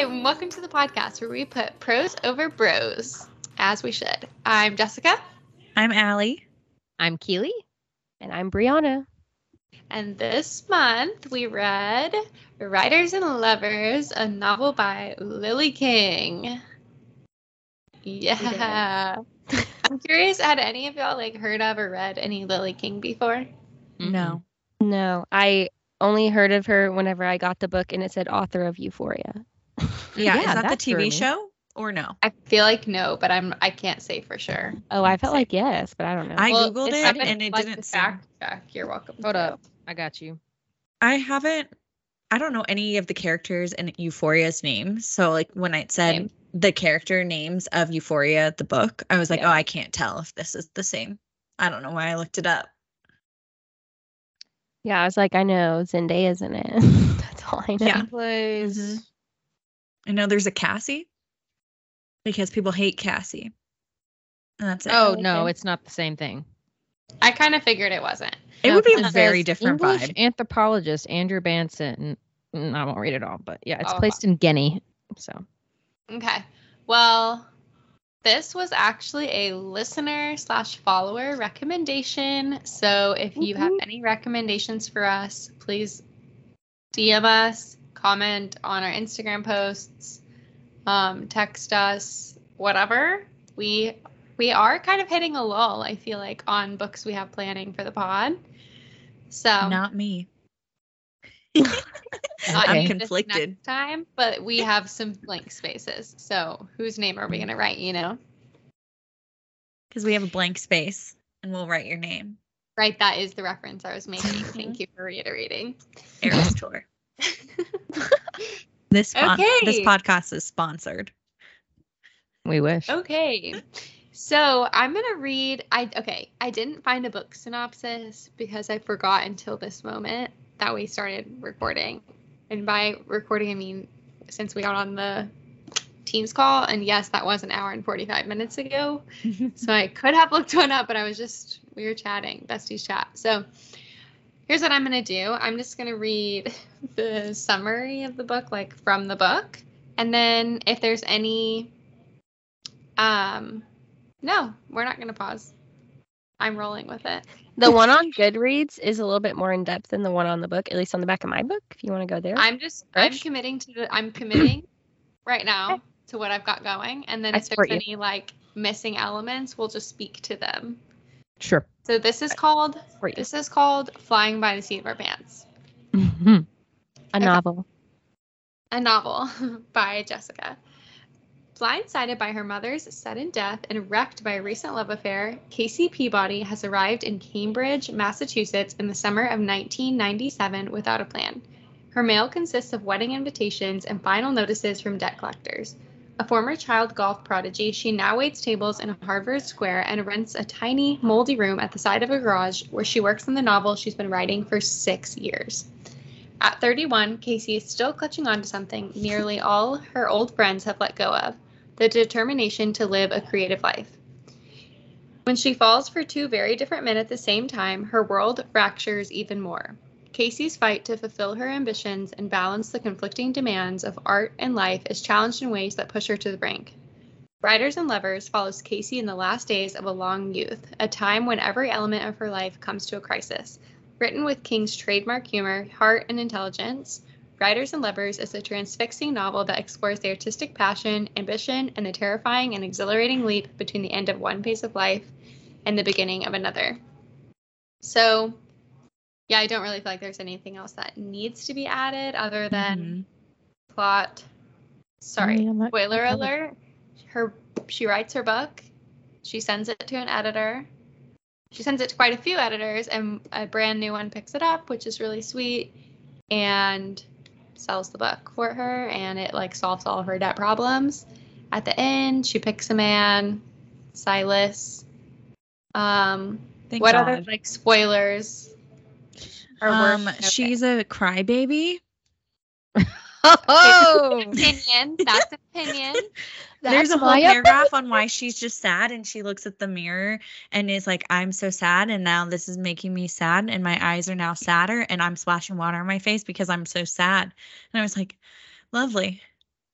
Hi, and welcome to the podcast where we put pros over bros, as we should. I'm Jessica, I'm Allie. I'm Keely. And I'm Brianna. and this month we read Writers and Lovers, a novel by Lily King. Yeah. I'm curious, had any of y'all like heard of or read any Lily King before? No. Mm-hmm. No, I only heard of her whenever I got the book and it said author of Euphoria. Yeah, Yeah, is that the TV me. show or no? I feel like no, but I'm I can't say for sure. Oh, I felt like yes, but I don't know. I Well, googled it and it like didn't to seem- fact check. You're welcome. Hold up. I got you. I haven't I don't know any of the characters in Euphoria's names. So like when I said Same. the character names of Euphoria, the book, I was like, Yeah. oh, I can't tell if this is the same. I don't know why I looked it up. yeah, I was like, I know Zendaya's in it. That's all I know. Yeah. Plays. Mhm. I know there's a Cassie because people hate Cassie. And that's it. Oh Okay. no, it's not the same thing. I kind of figured it wasn't. it No, would be a very different English vibe. anthropologist Andrew Bankson. I won't read it all, but yeah, it's Oh, placed in Guinea. So Okay. Well, this was actually a listener slash follower recommendation. So if you have any recommendations for us, please DM us, comment on our Instagram posts, um, text us, whatever. We we are kind of hitting a lull, I feel like, on books we have planning for the pod. So Not me. not I'm conflicted. next time, but we have some blank spaces. So whose name are we gonna write? You know, Because we have a blank space and we'll write your name. right? That is the reference I was making. Thank you for reiterating. Eras tour. This spon- this podcast is sponsored. we wish. okay, so I'm gonna read. I okay. I didn't find a book synopsis because I forgot until this moment that we started recording, and by recording I mean since we got on the Teams call, and yes, that was an hour and 45 minutes ago. So I could have looked one up, but I was just we were chatting, besties chat. So here's what I'm gonna do. I'm just gonna read the summary of the book, like from the book, and then if there's any, um, no, we're not gonna pause. I'm rolling with it. The one on Goodreads is a little bit more in depth than the one on the book, at least on the back of my book, if you want to go there. I'm just I'm committing to the I'm committing right now to what I've got going, and then I if there's you. any like missing elements, we'll just speak to them. Sure. So this is called this is called Flying by the Seat of Our Pants. Mhm. A Okay. novel. a novel by Jessica. Blindsided by her mother's sudden death and wrecked by a recent love affair, Casey Peabody has arrived in Cambridge, Massachusetts in the summer of 1997 without a plan. Her mail consists of wedding invitations and final notices from debt collectors. A former child golf prodigy, she now waits tables in Harvard Square and rents a tiny, moldy room at the side of a garage where she works on the novel she's been writing for six years. At 31, Casey is still clutching on to something nearly all her old friends have let go of the determination to live a creative life. When she falls for two very different men at the same time, her world fractures even more. Casey's fight to fulfill her ambitions and balance the conflicting demands of art and life is challenged in ways that push her to the brink. Writers and Lovers follows Casey in the last days of a long youth, a time when every element of her life comes to a crisis. Written with King's trademark humor, heart, and intelligence, Writers and Lovers is a transfixing novel that explores the artistic passion, ambition, and the terrifying and exhilarating leap between the end of one phase of life and the beginning of another. So, yeah, I don't really feel like there's anything else that needs to be added other than plot. Sorry, Yeah, spoiler alert. Her she writes her book. She sends it to an editor. She sends it to quite a few editors, and a brand new one picks it up, which is really sweet, and sells the book for her, and it like solves all of her debt problems. At the end, she picks a man, Silas. Um, Thank what God. other like spoilers? Are Um, worth she's a crybaby. Oh, opinion. That's opinion. There's a whole my paragraph on why she's just sad and she looks at the mirror and is like, I'm so sad and now this is making me sad and my eyes are now sadder and I'm splashing water on my face because I'm so sad. And I was like, lovely.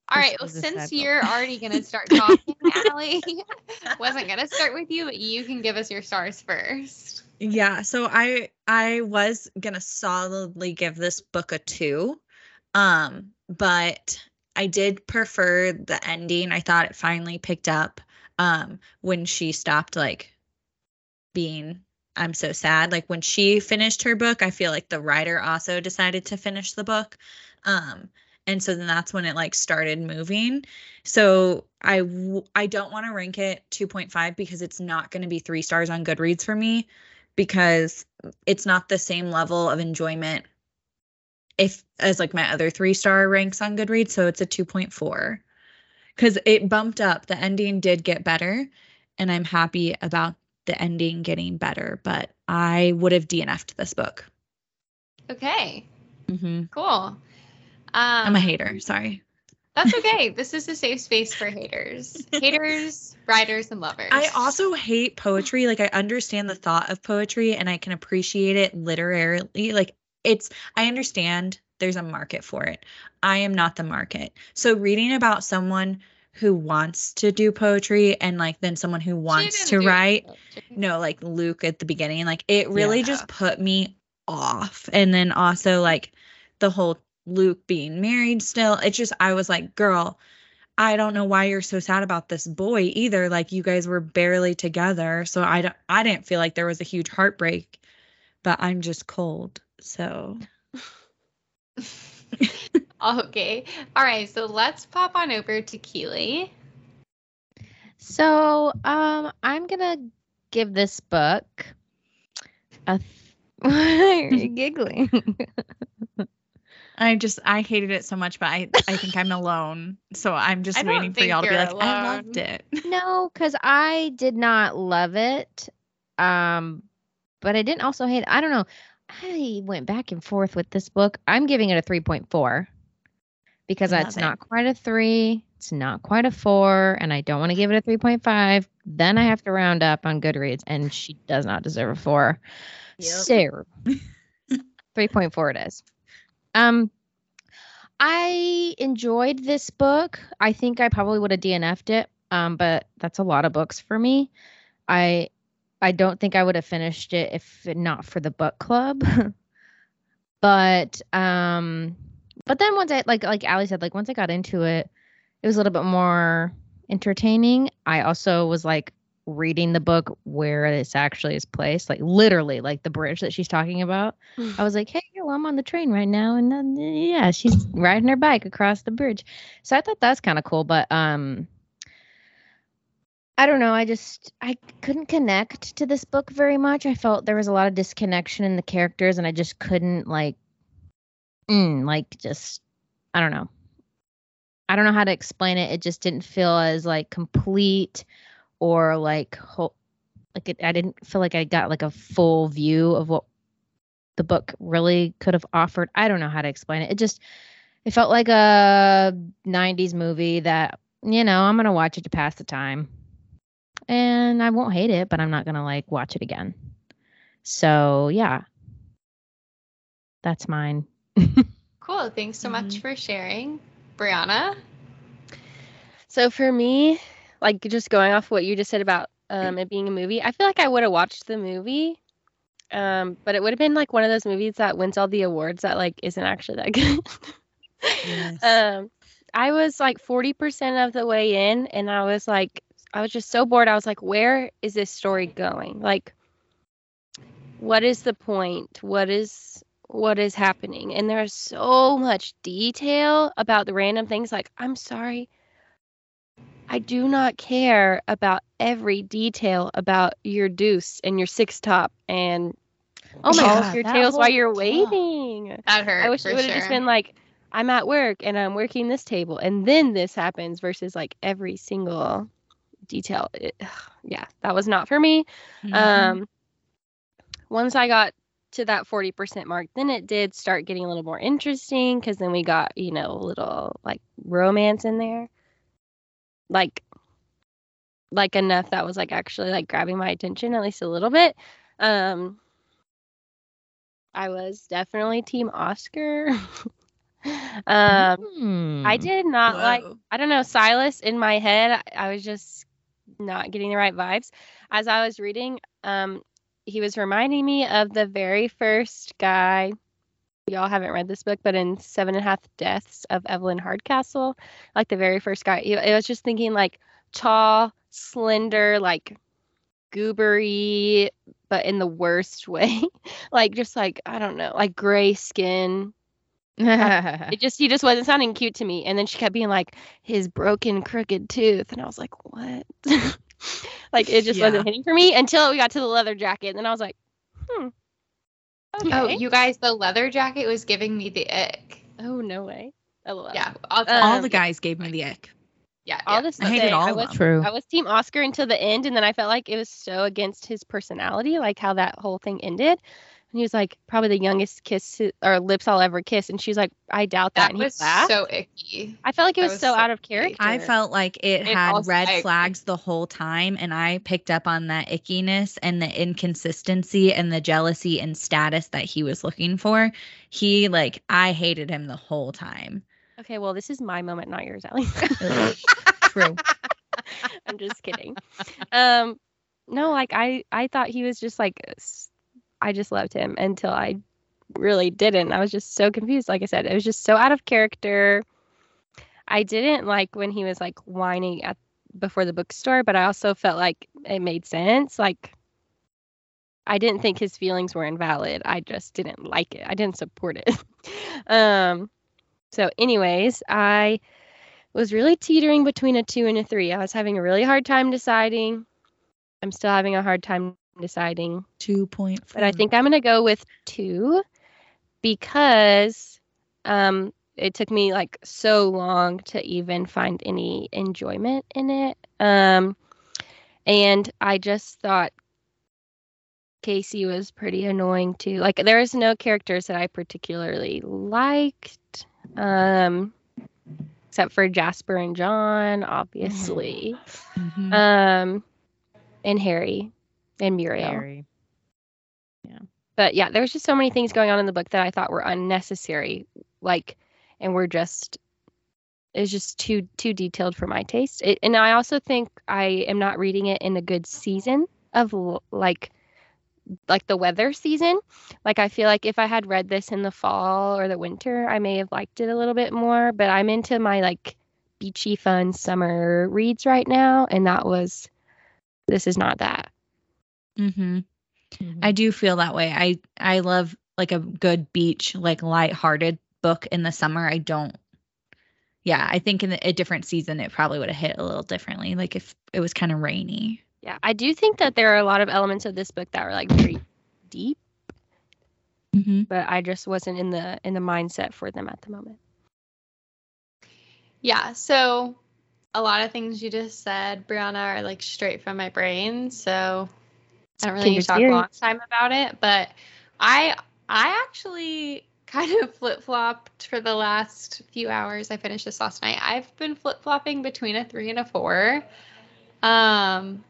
All This right. Well, since you're book. already gonna start talking, Allie, wasn't gonna start with you, but you can give us your stars first. Yeah, so I I was gonna solidly give this book a two. Um, but I did prefer the ending. I thought it finally picked up um when she stopped like being I'm so sad. Like when she finished her book, I feel like the writer also decided to finish the book. Um and so then that's when it like started moving. So I w- I don't want to rank it 2.5 because it's not going to be 3 stars on Goodreads for me because it's not the same level of enjoyment if as like my other 3 star ranks on Goodreads, so it's a 2.4 cuz it bumped up. The ending did get better and I'm happy about the ending getting better, but I would have DNF'd this book. Okay. hmm Cool. Um, I'm a hater, sorry. That's okay. this is a safe space for haters, haters, writers, and lovers. I also hate poetry. Like I understand the thought of poetry and I can appreciate it literally. Like it's I understand there's a market for it. I am not the market. So reading about someone who wants to do poetry and like then someone who wants to write poetry. no like Luke at the beginning like it really Yeah. just put me off and then also like the whole Luke being married still It's just I was like girl I don't know why you're so sad about this boy either like you guys were barely together so I don't I didn't feel like there was a huge heartbreak but I'm just cold so Okay. All right. So let's pop on over to Keely. So, um, I'm gonna give this book a. Th- Why are you giggling? I just I hated it so much but I I think I'm alone so I'm just waiting for y'all to be you're like I loved it no, because I did not love it. Um, but I didn't also hate. I don't know. I went back and forth with this book. I'm giving it a 3.4 because Love it's it. not quite a three. It's not quite a four, and I don't want to give it a 3.5. Then I have to round up on Goodreads, and she does not deserve a four. So 3.4 it is. Um I enjoyed this book. I think I probably would have DNF'd it. Um, but that's a lot of books for me. I I don't think I would have finished it if not for the book club. but um but then once I like like Allie said, like once I got into it, it was a little bit more entertaining. I also was like reading the book where this actually is placed, like literally like the bridge that she's talking about. I was like, hey, well, I'm on the train right now, and then yeah, she's riding her bike across the bridge. So I thought that's kind of cool, but um, I don't know. I just I couldn't connect to this book very much. I felt there was a lot of disconnection in the characters, and I just couldn't like, mm, like just I don't know. I don't know how to explain it. It just didn't feel as like complete or like whole, like it, I didn't feel like I got like a full view of what the book really could have offered. I don't know how to explain it. It just it felt like a 90s movie that, you know, I'm going to watch it to pass the time. And I won't hate it, but I'm not going to like watch it again. So, yeah. That's mine. Cool. Thanks so much Mhm. for sharing, Brianna. So for me, like just going off what you just said about um, it being a movie, I feel like I would have watched the movie, um, but it would have been like one of those movies that wins all the awards that like isn't actually that good. Yes. um, I was like forty percent of the way in, and I was like, I was just so bored. I was like, where is this story going? Like, what is the point? What is what is happening? And there's so much detail about the random things. Like, I'm sorry. I do not care about every detail about your deuce and your six top and Oh my all God, of your tails while you're waiting. That hurt. I wish for it would have sure. just been like, I'm at work and I'm working this table and then this happens versus like every single detail. It, yeah, that was not for me. Um, once I got to that 40% mark, then it did start getting a little more interesting because then we got, you know, a little like romance in there. Like, like enough that was like actually like grabbing my attention at least a little bit. Um, I was definitely team Oscar. Um, I Hmm. did not like. I don't know Silas in my head. I, I was just not getting the right vibes as I was reading. Um, he was reminding me of the very first guy. Y'all haven't read this book, but in Seven and a Half Deaths of Evelyn Hardcastle, like the very first guy, it it was just thinking like tall, slender, like goobery, but in the worst way. like just like I don't know, like gray skin, it just he just wasn't sounding cute to me. And then she kept being like his broken crooked tooth, and I was like, what? like it just Yeah. wasn't hitting for me until we got to the leather jacket, and then I was like, hmm. Okay. Oh, you guys, the leather jacket was giving me the ick. Oh, no way. LOL. Yeah, I'll Um, All the guys gave me the ick. yeah, All yeah. this I hated say, all I of was them. True. I was team Oscar until the end, and then I felt like it was so against his personality, like how that whole thing ended. And he was like, probably the youngest kiss or lips I'll ever kiss, and she's like, I doubt that. That and he was laughed. so icky. I felt like it was, was so so out of character. I felt like it, It had also- I red agree. flags the whole time, and I picked up on that ickiness and the inconsistency and the jealousy and status that he was looking for. He like I hated him the whole time. okay. Well, this is my moment, not yours, Ellie. True. I'm just kidding. Um, no, like I, I thought he was just like, s- I just loved him until I really didn't. I was just so confused. Like I said, it was just so out of character. I didn't like when he was like whining at before the bookstore, but I also felt like it made sense. Like I didn't think his feelings were invalid. I just didn't like it. I didn't support it. um, so, anyways, I was really teetering between a two and a three. I was having a really hard time deciding. I'm still having a hard time deciding, Two point four. but I think I'm going to go with two because um, it took me like so long to even find any enjoyment in it. Um, and I just thought Casey was pretty annoying too. Like there was no characters that I particularly liked. Um, except for Jasper and John, obviously. Mhm. Um, and Harry and Muriel. Very. But yeah, there was just so many things going on in the book that I thought were unnecessary, like, and were just is just too too detailed for my taste. It, and I also think I am not reading it in a good season of like like the weather season. Like I feel like if I had read this in the fall or the winter, I may have liked it a little bit more. But I'm into my like beachy fun summer reads right now, and that was this is not that. Mhm. Mhm. I do feel that way. I I love like a good beach, like light-hearted book in the summer. I don't. Yeah, I think in a different season it probably would have hit a little differently. Like if it was kind of rainy. Yeah, I do think that there are a lot of elements of this book that are like very deep, Mm-hmm. but I just wasn't in the in the mindset for them at the moment. Yeah, so a lot of things you just said, Brianna, are like straight from my brain. So I don't really need to talk a long time about it. But I I actually kind of flip flopped for the last few hours. I finished this last night. I've been flip flopping between a three and a four. Um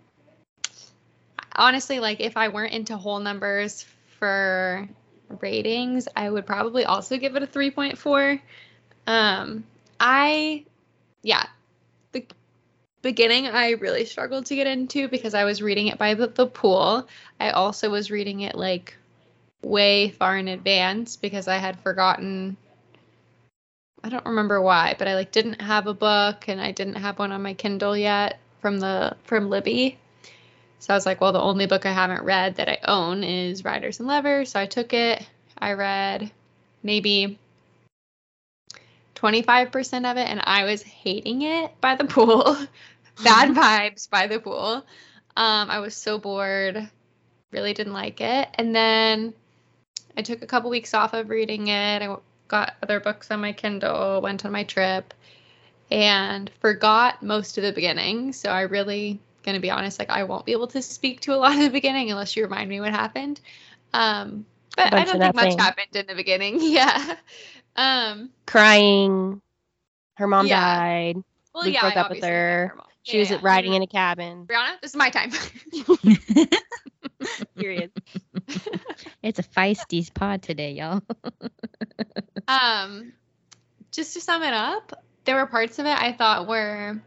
honestly, like if I weren't into whole numbers for ratings, I would probably also give it a 3.4. Um I yeah, beginning I really struggled to get into because I was reading it by the, the pool. I also was reading it like way far in advance because I had forgotten I don't remember why, but I like didn't have a book and I didn't have one on my Kindle yet from the from Libby. So I was like, well, the only book I haven't read that I own is Writers and Lovers. So I took it. I read maybe 25% of it and I was hating it by the pool. Bad vibes by the pool. Um, I was so bored. Really didn't like it. And then I took a couple weeks off of reading it. I got other books on my Kindle, went on my trip, and forgot most of the beginning. So I really, gonna be honest, like I won't be able to speak to a lot of the beginning unless you remind me what happened. Um, but I don't think much happened in the beginning. Yeah. Um, Crying, her mom Yeah. died. well, Luke yeah, broke I up with her. her mom. She Yeah, was yeah. riding in a cabin. Brianna, this is my time. Period. It's a feisty pod today, y'all. um, just to sum it up, there were parts of it I thought were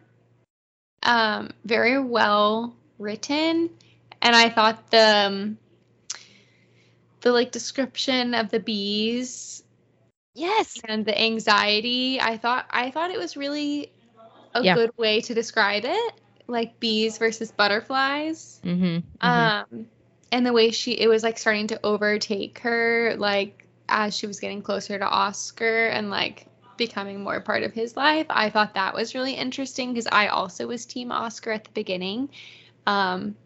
um, very well written, and I thought the um, the like description of the bees Yes. and the anxiety. I thought I thought it was really a Yeah. good way to describe it, like bees versus butterflies. Mm-hmm. Um, and the way she it was like starting to overtake her, like as she was getting closer to Oscar and like becoming more part of his life. I thought that was really interesting because I also was Team Oscar at the beginning. Um,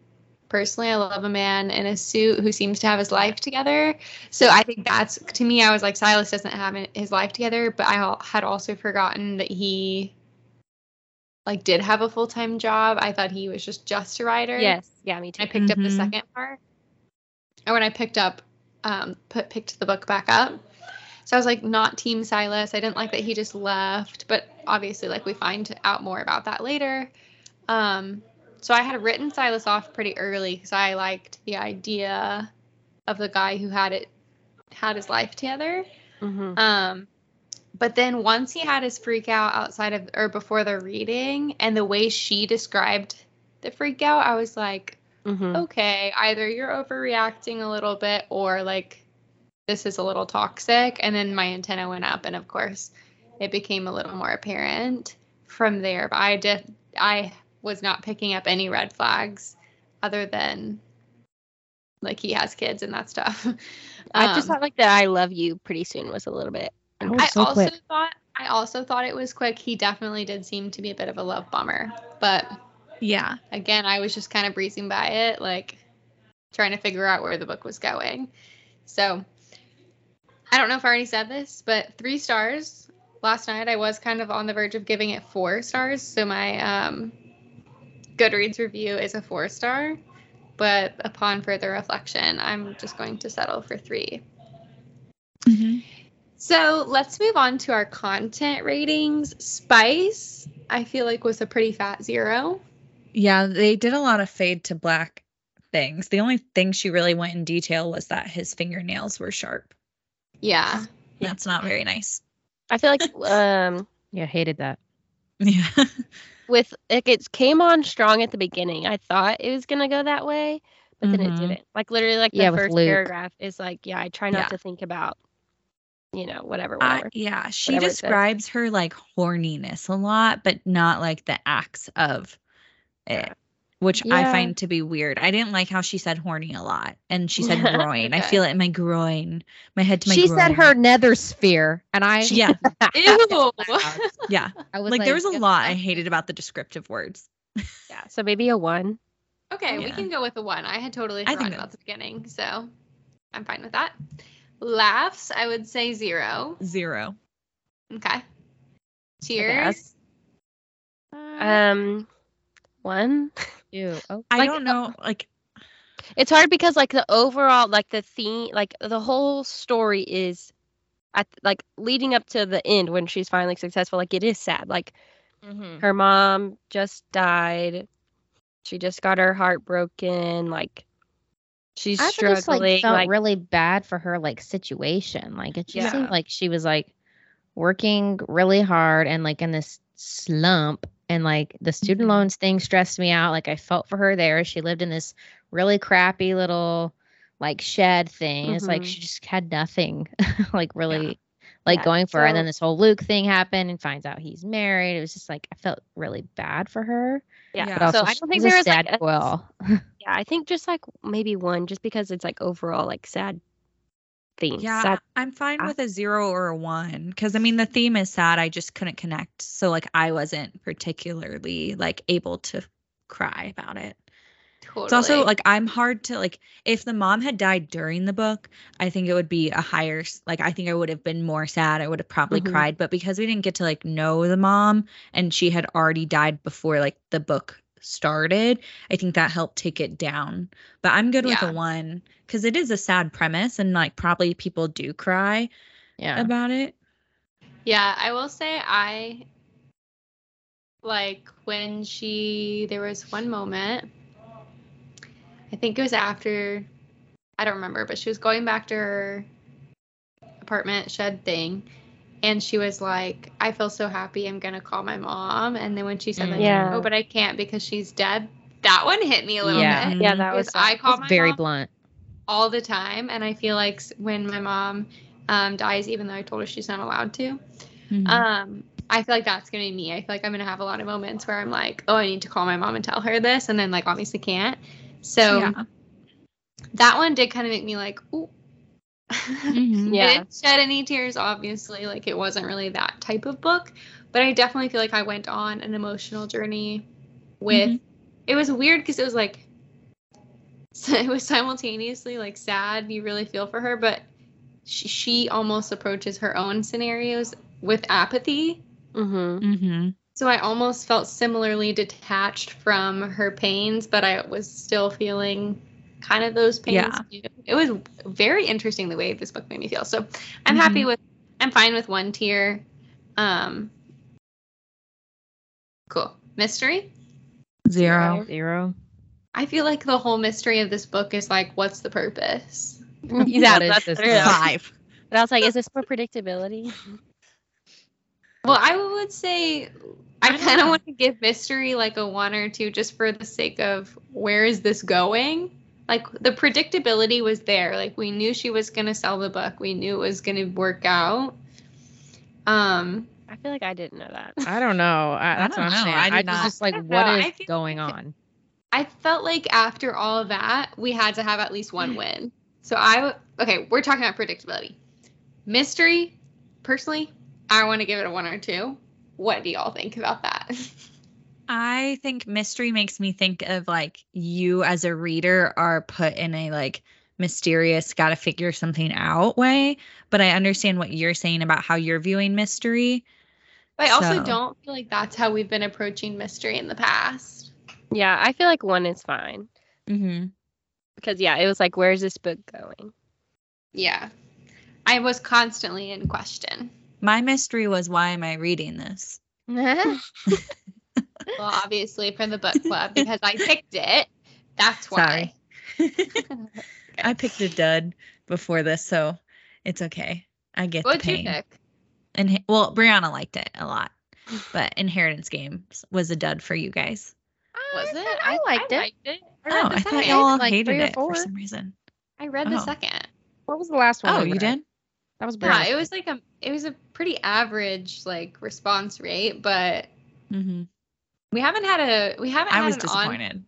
personally, I love a man in a suit who seems to have his life together. So I think that's to me. I was like, Silas doesn't have his life together, but I had also forgotten that he like did have a full time job. I thought he was just just a writer. Yes. Yeah, me too. I picked up the Mhm. second part. Or when I picked up, um, put picked the book back up. So I was like, not Team Silas. I didn't like that he just left, but obviously, like we find out more about that later. Um, so I had written Silas off pretty early because I liked the idea of the guy who had it had his life together. Mhm. Um, but then once he had his freak out outside of or before the reading, and the way she described the freak out, I was like, Mhm. okay, either you're overreacting a little bit or like this is a little toxic. And then my antenna went up, and of course, it became a little more apparent from there. But I did, I was not picking up any red flags other than like he has kids and that stuff. I just Um, thought like that "I love you" pretty soon was a little bit. That was I so also quick. thought I also thought it was quick. He definitely did seem to be a bit of a love bomber, but Yeah. again, I was just kind of breezing by it, like trying to figure out where the book was going. So I don't know if I already said this, but three stars. Last night I was kind of on the verge of giving it four stars, so my um, Goodreads review is a four star. But upon further reflection, I'm just going to settle for three. Mhm. So let's move on to our content ratings. Spice, I feel like was a pretty fat zero. Yeah, they did a lot of fade to black things. The only thing she really went in detail was that his fingernails were sharp. Yeah. That's not very nice. I feel like um Yeah, hated that. Yeah. with like it came on strong at the beginning. I thought it was gonna go that way, but then it Mhm. didn't. Like literally, like the Yeah, first paragraph is like, yeah, I try not Yeah. to think about, you know, whatever, I- whatever. yeah, she Whatever describes her like horniness a lot, but not like the acts of it, which I find to be weird. I didn't like how she said horny a lot, and she said groin. I feel it in my groin, my head to my She groin. said her nether sphere, and I Yeah, Ew. yeah. I was Like, there was a lot I hated about the descriptive words. yeah, so maybe a one. okay, we can go with a one. I had totally I think forgotten about the beginning, so I'm fine with that. Laughs, I would say zero. Zero. Okay. Cheers. Um, one. Ew. Oh, I Like, don't know. Like, It's hard because like the overall, like the theme, like the whole story is, at like leading up to the end when she's finally successful. Like it is sad. Like mhm. her mom just died. She just got her heart broken. Like she's I struggling. just like felt like really bad for her like situation. Like it just seemed like she was like working really hard and like in this slump and like the student Mhm. loans thing stressed me out. Like I felt for her there. She lived in this really crappy little like shed thing. It's like Mhm. she just had nothing like really like Yeah, going for her. And then this whole Luke thing happened and finds out he's married. It was just like I felt really bad for her. yeah. Yeah. But also so I don't think there a was sad like quill. Yeah, I think just like maybe one, just because it's like overall like sad themes. yeah, sad I'm fine with a zero or a one because I mean the theme is sad. I just couldn't connect, so like I wasn't particularly like able to cry about it. Totally. It's also like I'm hard to like if the mom had died during the book, I think it would be a higher like I think I would have been more sad. I would have probably Mhm. cried, but because we didn't get to like know the mom and she had already died before like the book started, I think that helped take it down. But I'm good with Yeah. a 1 cuz it is a sad premise and like probably people do cry Yeah. about it. Yeah, I will say I like when she there was one moment I think it was after I don't remember, but she was going back to her apartment shed thing and she was like, "I feel so happy. I'm gonna call my mom." And then when she said, Mm. like, Yeah. "Oh, but I can't because she's dead," that one hit me a little Yeah. bit. Yeah, that was I call It's my very mom blunt. all the time, and I feel like when my mom um, dies, even though I told her she's not allowed to, Mhm. um, I feel like that's gonna be me. I feel like I'm gonna have a lot of moments where I'm like, "Oh, I need to call my mom and tell her this," and then like obviously can't. So yeah. that one did kind of make me like, "Ooh." Mhm. Yeah. Didn't shed any tears, obviously. Like it wasn't really that type of book, but I definitely feel like I went on an emotional journey with. Mhm. It was weird because it was like, it was simultaneously like sad. You really feel for her, but she, she almost approaches her own scenarios with apathy. Mm-hmm. Mhm. So I almost felt similarly detached from her pains, but I was still feeling kind of those pains. Yeah. too. It was very interesting the way this book made me feel. So I'm happy Mhm. with I'm fine with one tear. Um Cool. Mystery? Zero. Zero. I feel like the whole mystery of this book is like what's the purpose? Yeah, What is that's this true. book? Five. But I was like, is this for predictability? Well, I would say I, I kind of want to give mystery like a one or two just for the sake of where is this going? Like the predictability was there. Like we knew she was going to sell the book. We knew it was going to work out. Um I feel like I didn't know that. I don't know. I, that's don't what I'm know. saying. I I, did just, like I don't what know. is going like- on? I felt like after all of that, we had to have at least one win. So I okay, we're talking about predictability. Mystery, personally, I want to give it a one or two. What do y'all think about that? I think mystery makes me think of like you as a reader are put in a like mysterious, got to figure something out way. But I understand what you're saying about how you're viewing mystery. But I also So- don't feel like that's how we've been approaching mystery in the past. Yeah, I feel like one is fine Mm-hmm. because yeah, it was like, where's this book going? Yeah. I was constantly in question. My mystery was why am I reading this? Well, obviously for the book club because I picked it. That's why. Sorry. I picked a dud before this, so it's okay. I get What'd the you pick? And well, Brianna liked it a lot, but Inheritance Games was a dud for you guys. Was I it? thought I liked it. liked it. I read Oh, the I thought y'all like hated three or it for some reason. I read the Oh. second. What was the last one? Oh, we you did? That was Yeah, it was like a it was a pretty average like response rate, but Mm-hmm. We haven't had a we haven't I had was an disappointed. on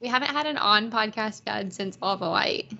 we haven't had an on podcast dud since All the Light.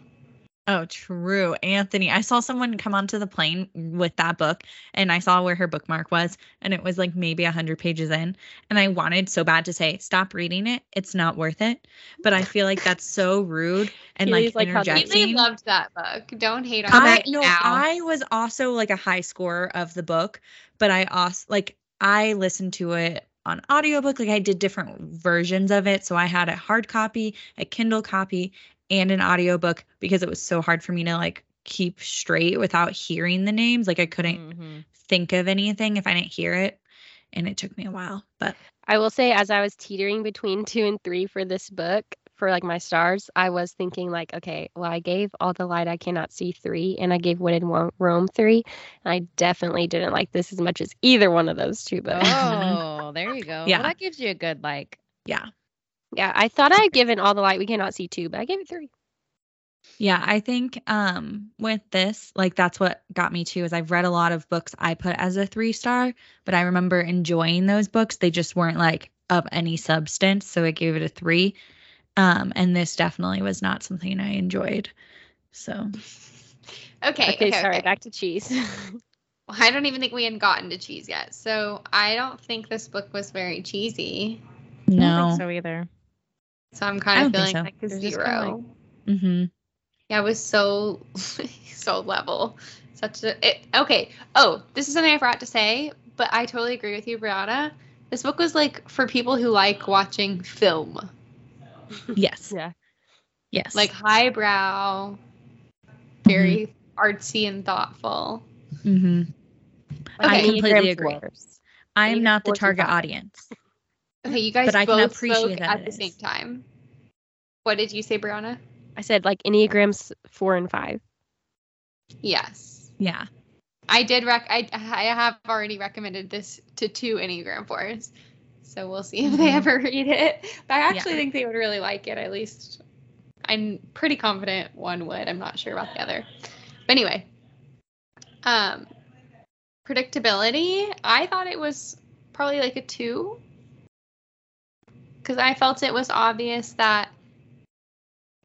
Oh, true. Anthony, I saw someone come onto the plane with that book and I saw where her bookmark was and it was like maybe 100 pages in and I wanted so bad to say stop reading it. It's not worth it. But I feel like that's so rude and Keely's like like how Really loved that book. Don't hate on I it no, now. I was also like a high scorer of the book, but I also like I listened to it on audiobook. Like I did different versions of it. So I had a hard copy, a Kindle copy, and an audiobook because it was so hard for me to like keep straight without hearing the names. Like I couldn't Mhm. think of anything if I didn't hear it. And it took me a while. But I will say, as I was teetering between two and three for this book, for like my stars, I was thinking like, okay, well, I gave All the Light I Cannot See three, and I gave Wooded Wo- Rome three. And I definitely didn't like this as much as either one of those two books. Oh, there you go. Yeah. Well, that gives you a good like. yeah. Yeah, I thought I had given All the Light We Cannot See two, but I gave it three. Yeah, I think um with this, like that's what got me too is I've read a lot of books I put as a 3 star, but I remember enjoying those books. They just weren't like of any substance, so I gave it a 3. Um and this definitely was not something I enjoyed. So, Okay, Okay, okay, sorry, okay. back to cheese. I don't even think we had gotten to cheese yet. So I don't think this book was very cheesy. I don't no. think so either. So I'm kind of feeling so. like a They're just kinda zero. Mhm. Yeah, it was so so level. Such a it, okay. Oh, this is something I forgot to say, but I totally agree with you, Brianna. This book was like for people who like watching film, Yes. yeah. Yes. like highbrow, very artsy and thoughtful. mhm. Okay. I completely agree. fours. I am not the target audience. Okay, you guys But I can appreciate spoke that at it the same time. What did you say, Brianna? I said like Enneagrams four and five. Yes. Yeah. I did rec. I I have already recommended this to two Enneagram fours, so we'll see if they Mhm. ever read it. But I actually Yeah. think they would really like it. At least I'm pretty confident one would. I'm not sure about the other. But anyway, um, predictability. I thought it was probably like a two because I felt it was obvious that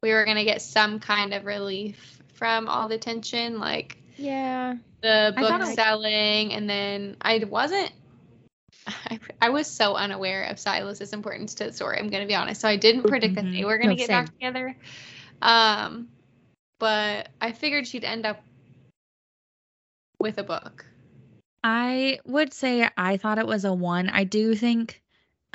we were gonna get some kind of relief from all the tension, like Yeah. the I book it- selling, and then I wasn't. I, I was so unaware of Silas's importance to the story. I'm gonna be honest, so I didn't predict that they were gonna No, get same. back together. Um, but I figured she'd end up with a book. I would say I thought it was a one. I do think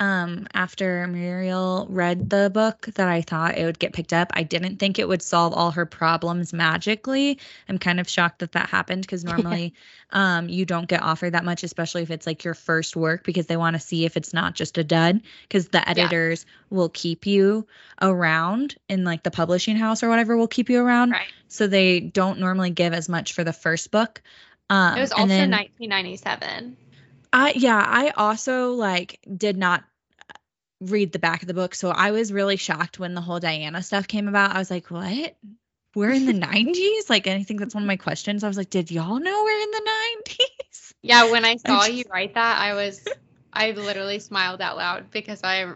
um after Muriel read the book that I thought it would get picked up. I didn't think it would solve all her problems magically. I'm kind of shocked that that happened because normally um you don't get offered that much especially if it's like your first work because they want to see if it's not just a dud because the editors will keep you around in like the publishing house or whatever will keep you around. Right. So they don't normally give as much for the first book. Um It was also then- 1997. I yeah, I also like did not read the back of the book, so I was really shocked when the whole Diana stuff came about. I was like, "What? We're in the 90s?" Like, I think that's one of my questions. I was like, "Did y'all know we're in the 90s?" Yeah, when I saw just- you write that, I was, I literally smiled out loud because I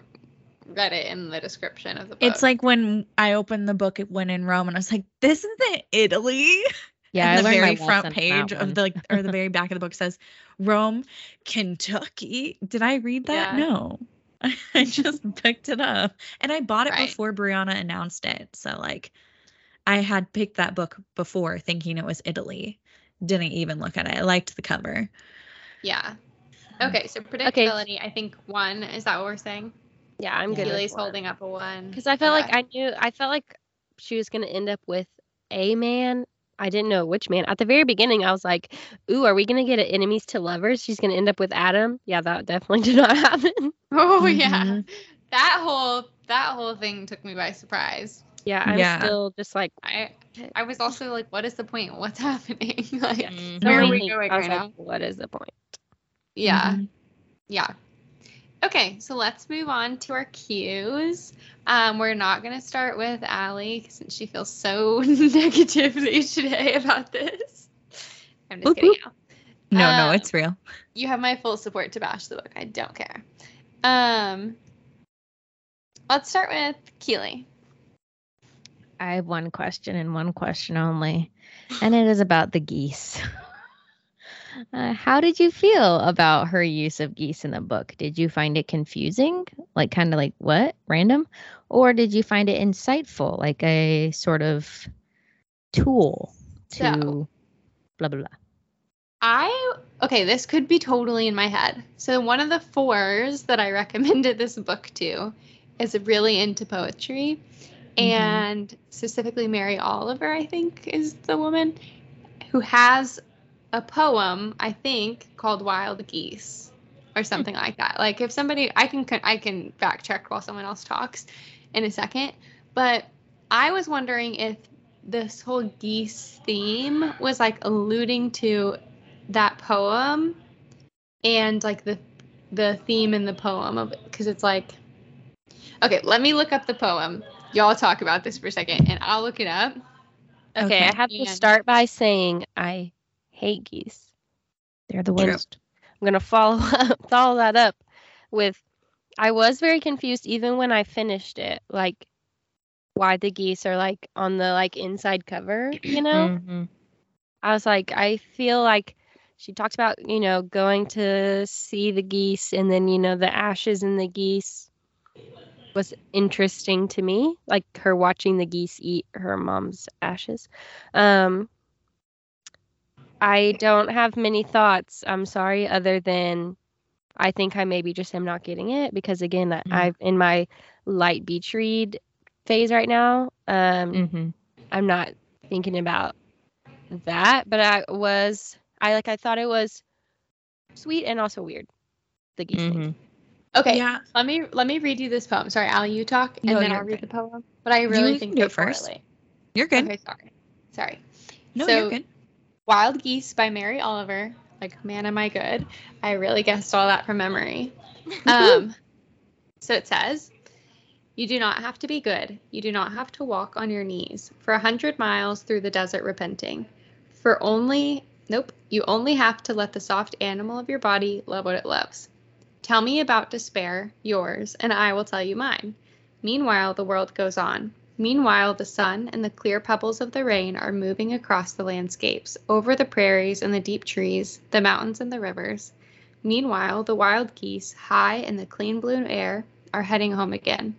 read it in the description of the book. It's like when I opened the book when in Rome, and I was like, "This isn't Italy." Yeah, and I the learned my very front page of the like, or the very back of the book says Rome, Kentucky. Did I read that? Yeah. No. I just picked it up and I bought it Right. before Brianna announced it. So like I had picked that book before thinking it was Italy. Didn't even look at it. I liked the cover. yeah. Okay, so predictability. I think one is that what we're saying? Yeah, I'm good. Keely's holding up a one Because I felt like I knew, I felt like she was going to end up with a man. I didn't know which man. At the very beginning, I was like, ooh, are we going to get an enemies to lovers? She's going to end up with Adam. Yeah, that definitely did not happen. Oh yeah, Mhm. that whole that whole thing took me by surprise. Yeah, I'm Yeah. still just like, I I was also like, what is the point? What's happening? like, Mhm. so where are we going right like, now? what is the point? Yeah, Mhm. yeah. Okay, so let's move on to our cues. Um, we're not gonna start with Allie since she feels so negatively today about this. I'm just Whoop, kidding. whoop. Al. No, no, Um, it's real. you have my full support to bash the book. I don't care. Um, let's start with Keely. I have one question and one question only, and it is about the geese. Uh, how did you feel about her use of geese in the book? Did you find it confusing, like kind of like what random, or did you find it insightful, like a sort of tool to So- blah blah blah? I okay, this could be totally in my head. So one of the fours that I recommended this book to is really into poetry, and specifically Mary Oliver, I think, is the woman who has a poem, I think, called Wild Geese or hmm. something like that. Like if somebody I can I can fact check while someone else talks in a second, but I was wondering if this whole geese theme was like alluding to that poem and like the the theme in the poem of because it's like okay let me look up the poem y'all talk about this for a second and i'll look it up Okay, Okay. I have to start by saying I hate geese. They're the True. worst. I'm gonna follow up, follow that up with I was very confused even when I finished it, like why the geese are like on the like inside cover, you know? Mhm. I was like, I feel like she talked about, you know, going to see the geese and then, you know, the ashes in the geese was interesting to me. Like her watching the geese eat her mom's ashes. Um I don't have many thoughts, I'm sorry, other than I think I maybe just am not getting it because again, I- Mhm. I've in my light beach read phase right now. Um Mhm. I'm not thinking about that, but I was I like I thought it was sweet and also weird. The geese thing. Mhm. okay Yeah. let me let me read you this poem sorry al you talk and No, then i'll read good. the poem but i really You think can do it first. correlate. You're good. okay sorry sorry No, so you're good. Wild Geese by Mary Oliver. Like, man, am I good? I really guessed all that from memory. Um, so it says, You do not have to be good. You do not have to walk on your knees for a hundred miles through the desert repenting. For only, nope, you only have to let the soft animal of your body love what it loves. Tell me about despair, yours, and I will tell you mine. Meanwhile, the world goes on. Meanwhile, the sun and the clear pebbles of the rain are moving across the landscapes, over the prairies and the deep trees, the mountains and the rivers. Meanwhile, the wild geese, high in the clean blue air, are heading home again.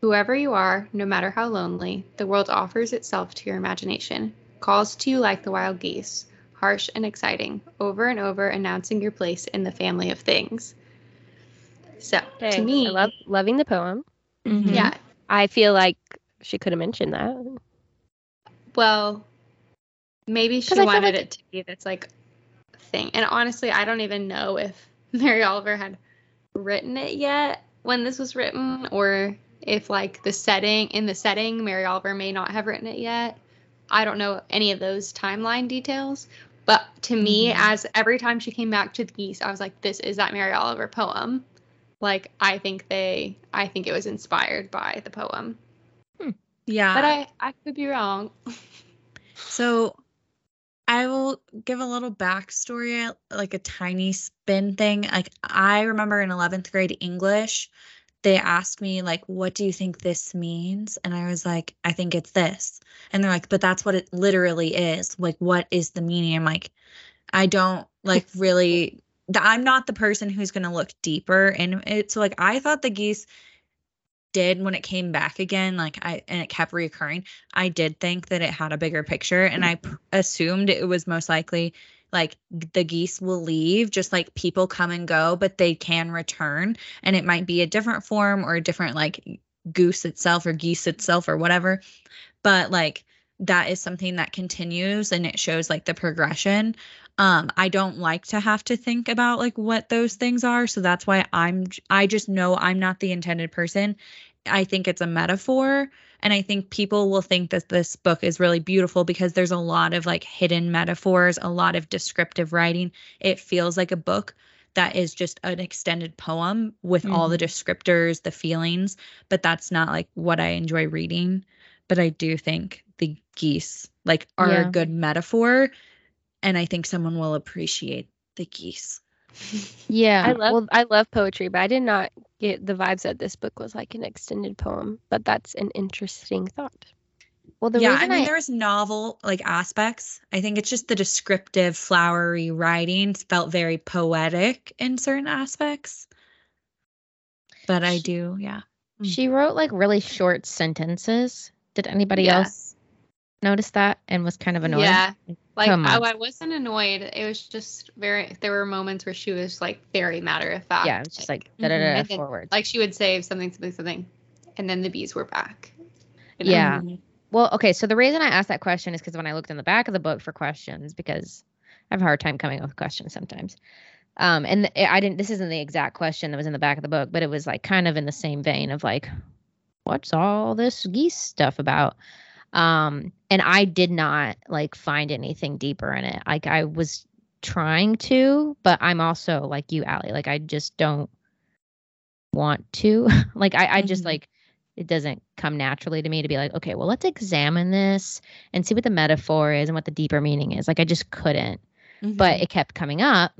Whoever you are, no matter how lonely, the world offers itself to your imagination, calls to you like the wild geese, harsh and exciting, over and over announcing your place in the family of things. So, Okay, to me, I love loving the poem. Mhm. yeah, I feel like she could have mentioned that. Well, maybe she wanted like- it to be this like thing. And honestly, I don't even know if Mary Oliver had written it yet when this was written, or if like the setting in the setting, Mary Oliver may not have written it yet. I don't know any of those timeline details. But to me, Mhm. as every time she came back to the geese, I was like, this is that Mary Oliver poem. Like I think they I think it was inspired by the poem. Yeah. But I I could be wrong. So I will give a little backstory, like a tiny spin thing. Like I remember in 11th grade English, they asked me like, "What do you think this means?" And I was like, "I think it's this." And they're like, "But that's what it literally is. Like, what is the meaning?" I'm like, I don't like really. I'm not the person who's gonna look deeper in it. So like, I thought the geese did when it came back again. Like I and it kept reoccurring. I did think that it had a bigger picture, and I assumed it was most likely like the geese will leave, just like people come and go, but they can return, and it might be a different form or a different like goose itself or geese itself or whatever. But like that is something that continues and it shows like the progression. Um, I don't like to have to think about like what those things are, so that's why I'm i just know I'm not the intended person. I think it's a metaphor and I think people will think that this book is really beautiful because there's a lot of like hidden metaphors, a lot of descriptive writing. It feels like a book that is just an extended poem with all the descriptors, the feelings, but that's not like what I enjoy reading. But I do think the geese like are Yeah. a good metaphor and I think someone will appreciate the geese. Yeah. I love well, I love poetry, but I did not get the vibes that this book was like an extended poem. But that's an interesting thought. well the yeah, I mean I, there's novel like aspects. I think it's just the descriptive, flowery writing felt very poetic in certain aspects. But I do, yeah. Mm. she wrote like really short sentences. Did anybody Yeah. else notice that and was kind of annoyed? Yeah. Like Come I, on. I wasn't annoyed. It was just very. There were moments where she was like very matter of fact. Yeah, it was just like da da da forward. like she would say something, something, something, and then the bees were back. you know? Yeah. Well, okay. So the reason I asked that question is because when I looked in the back of the book for questions, because I have a hard time coming up with questions sometimes. Um, and I didn't. This isn't the exact question that was in the back of the book, but it was like kind of in the same vein of like, what's all this geese stuff about? Um, and I did not like find anything deeper in it. Like I was trying to, but I'm also like you, Allie. Like I just don't want to. like I, I just Mhm. like it doesn't come naturally to me to be like, okay, well, let's examine this and see what the metaphor is and what the deeper meaning is. Like I just couldn't, but it kept coming up.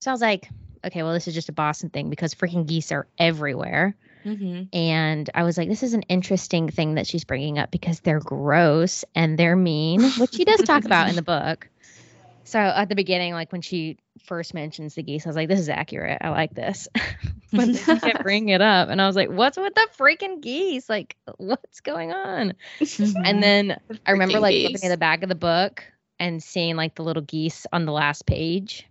So I was like, okay, well, this is just a Boston thing because freaking geese are everywhere. Mhm. And I was like, this is an interesting thing that she's bringing up because they're gross and they're mean, which she does talk about in the book. So at the beginning, like when she first mentions the geese, I was like, this is accurate. I like this. but then she kept bringing it up. And I was like, what's with the freaking geese? Like, what's going on? Mhm. And then I remember like geese. flipping to the back of the book and seeing like the little geese on the last page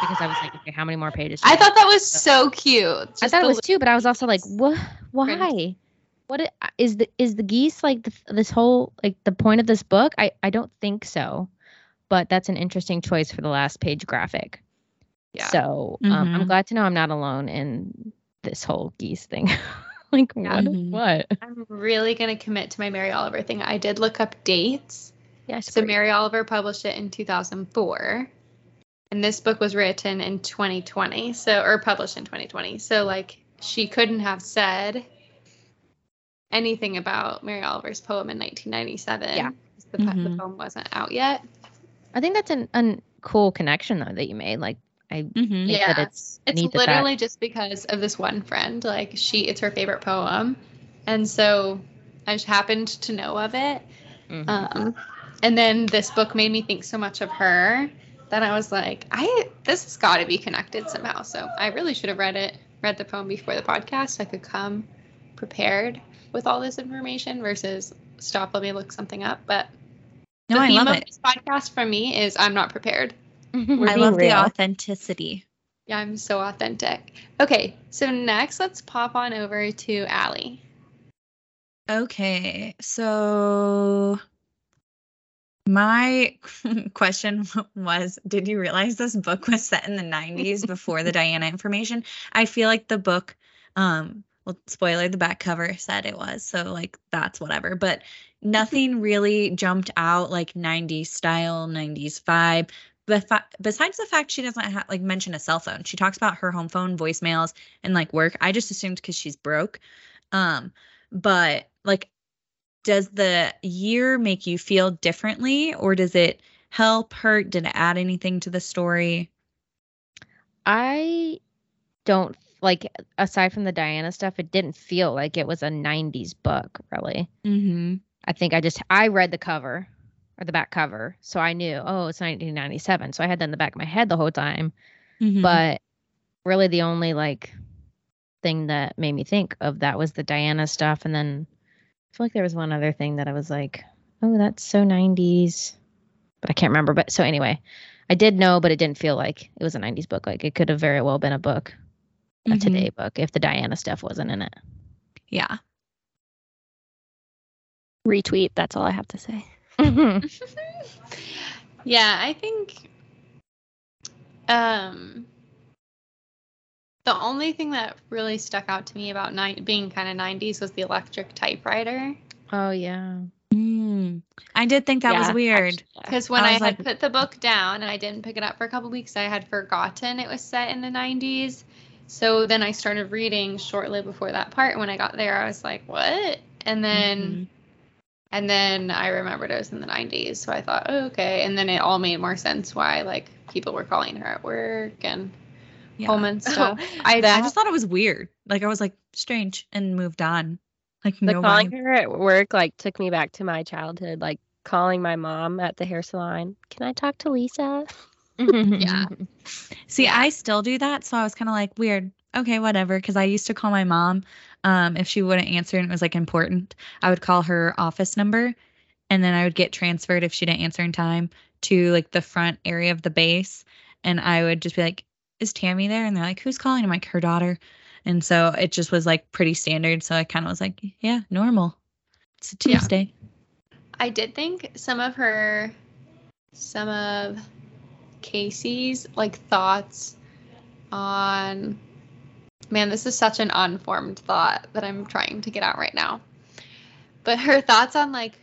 because I was like, okay, how many more pages? I thought that was so cute. I thought it was too, but I was also like, what? Why? What i- is the is the geese like the, this whole like the point of this book? I I don't think so, but that's an interesting choice for the last page graphic. Yeah. So um, I'm Mhm. glad to know I'm not alone in this whole geese thing. like Yeah. what? Mhm. What? I'm really gonna commit to my Mary Oliver thing. I did look up dates, Yeah, So so Mary Oliver published it in 2004. And this book was written in 2020. So or published in 2020. So like she couldn't have said anything about Mary Oliver's poem in 1997. Yeah. 'cause The, po- the poem wasn't out yet. I think that's an, an cool connection though that you made. Like I mm-hmm. think Yeah. that it's It's neat that that- literally just because of this one friend. Like she, it's her favorite poem, and so I just happened to know of it. Mhm. Um, and then this book made me think so much of her that I was like, I this has got to be connected somehow. So I really should have read it, read the poem before the podcast. I could come prepared with all this information versus stop, let me look something up. But No, the I theme love of it. this podcast for me is I'm not prepared. Mm-hmm. We're I being love the authenticity. Yeah, I'm so authentic. Okay, so next let's pop on over to Allie. Okay, so my question was Did you realize this book was set in the 90s before the Diana information? I feel like the book, um, well, spoiler, the back cover said it was, so like that's whatever, but nothing really jumped out like 90s style, 90s vibe. But besides the fact she doesn't ha- like mention a cell phone, she talks about her home phone, voicemails, and like work. I just assumed because she's broke. Um, but like does the year make you feel differently or does it help hurt did it add anything to the story I don't like aside from the Diana stuff, it didn't feel like it was a 90s book, really. mm-hmm I think I just I read the cover or the back cover, so I knew, oh, it's 1997. So I had that in the back of my head the whole time. Mm-hmm. But really the only like thing that made me think of that was the Diana stuff and then feel like there was one other thing that I was like, oh, that's so 90s. But I can't remember. But so anyway, I did know, but it didn't feel like it was a 90s book. Like it could have very well been a book, a Mhm. today book, if the Diana stuff wasn't in it. yeah Retweet. That's all I have to say. yeah, I think um the only thing that really stuck out to me about ni- being kind of 90s was the electric typewriter. oh yeah. mm. i did think that was weird. Because when I I, had like- put the book down and I didn't pick it up for a couple weeks, I had forgotten it was set in the 90s. So then I started reading shortly before that part. And when I got there, I was like, what? And then. Mhm. And then I remembered it was in the 90s, so I thought, oh, okay. And then it all made more sense why like people were calling her at work and yeah. home and stuff. I, I just thought it was weird like i was like strange and moved on like The no calling vibe. her at work like took me back to my childhood, like calling my mom at the hair salon. Can I talk to Lisa? Yeah. See, I still do that, so I was kind of like weird. Okay, whatever. Because I used to call my mom, um, if she wouldn't answer and it was like important, I would call her office number, and then I would get transferred if she didn't answer in time to like the front area of the base, and I would just be like, "Is Tammy there?" And they're like, "Who's calling?" I'm like, "Her daughter," and so it just was like pretty standard. So I kind of was like, "Yeah, normal. It's a Yeah. Tuesday." I did think some of her, some of Casey's like thoughts on, man, this is such an unformed thought that I'm trying to get out right now. But her thoughts on like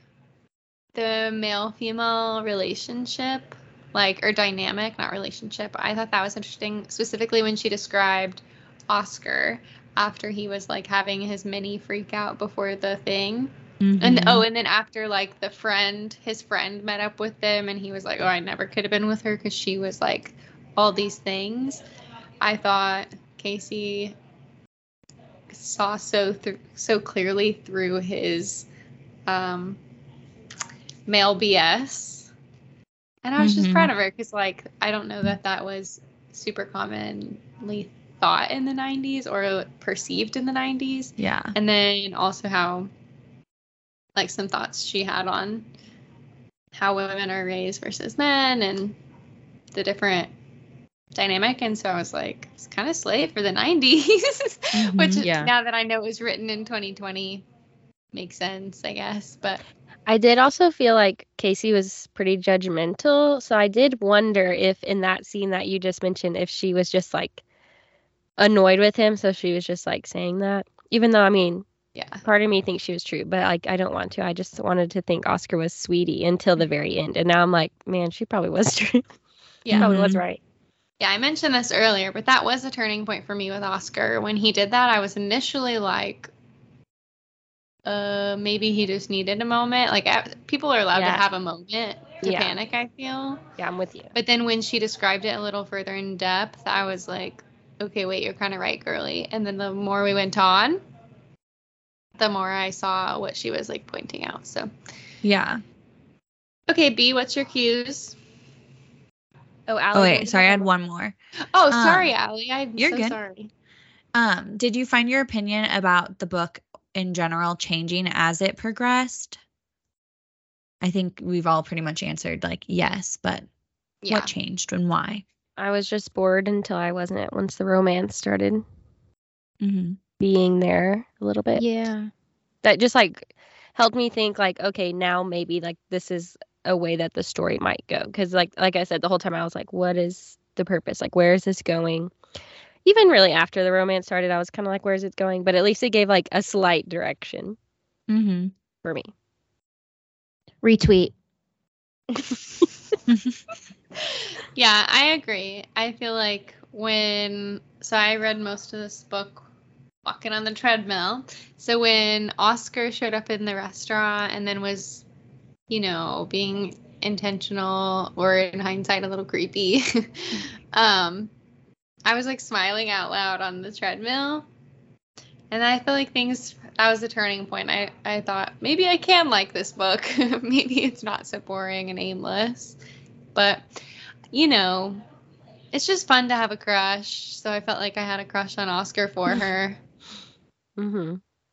the male female relationship, like, or dynamic, not relationship, I thought that was interesting, specifically when she described Oscar after he was like having his mini freak out before the thing. And Mhm. oh, and then after like the friend, his friend met up with them, and he was like, "Oh, I never could have been with her because she was like all these things." I thought Casey saw so th- so clearly through his um, male BS, and I was just Mhm. proud of her because like I don't know that that was super commonly thought in the '90s or perceived in the '90s yeah. and then also how like some thoughts she had on how women are raised versus men and the different dynamic and so i was like it's kind of slave for the 90s which Mhm. Yeah. now that i know it was written in 2020 makes sense i guess but I did also feel like Casey was pretty judgmental. So I did wonder if in that scene that you just mentioned, if she was just like annoyed with him. So she was just like saying that. Even though, I mean, Yeah. Part of me thinks she was true, but like I don't want to. I just wanted to think Oscar was sweetie until the very end, and now I'm like, man, she probably was true. Yeah. probably was Mhm. right. Yeah, I mentioned this earlier, but that was a turning point for me with Oscar. When he did that, I was initially like, uh, maybe he just needed a moment. Like, I, people are allowed Yeah. to have a moment to Yeah. panic, I feel. Yeah, I'm with you. But then when she described it a little further in depth, I was like, okay, wait, you're kind of right, girly. And then the more we went on, the more I saw what she was like pointing out. So, Yeah. okay, B, what's your cues? Oh, Oh Allie, wait, sorry, I had one more. Oh, Um, sorry, Allie. I'm you're so good. sorry. Um, did you find your opinion about the book in general changing as it progressed? I think we've all pretty much answered like yes, but Yeah. what changed and why? I was just bored until I wasn't. Once the romance started Mm-hmm. being there a little bit, Yeah. that just like helped me think like, okay, now maybe like this is a way that the story might go. Because like like I said, the whole time I was like, what is the purpose? Like, where is this going? Even really after the romance started, I was kind of like, where's it going? But at least it gave like a slight direction Mm-hmm. for me. Retweet. Yeah, I agree. I feel like when so I read most of this book walking on the treadmill. So when Oscar showed up in the restaurant and then was, you know, being intentional or in hindsight a little creepy, um, I was like smiling out loud on the treadmill. And I feel like things that was a turning point. I, I thought maybe I can like this book. maybe it's not so boring and aimless. But you know, it's just fun to have a crush. So I felt like I had a crush on Oscar for her.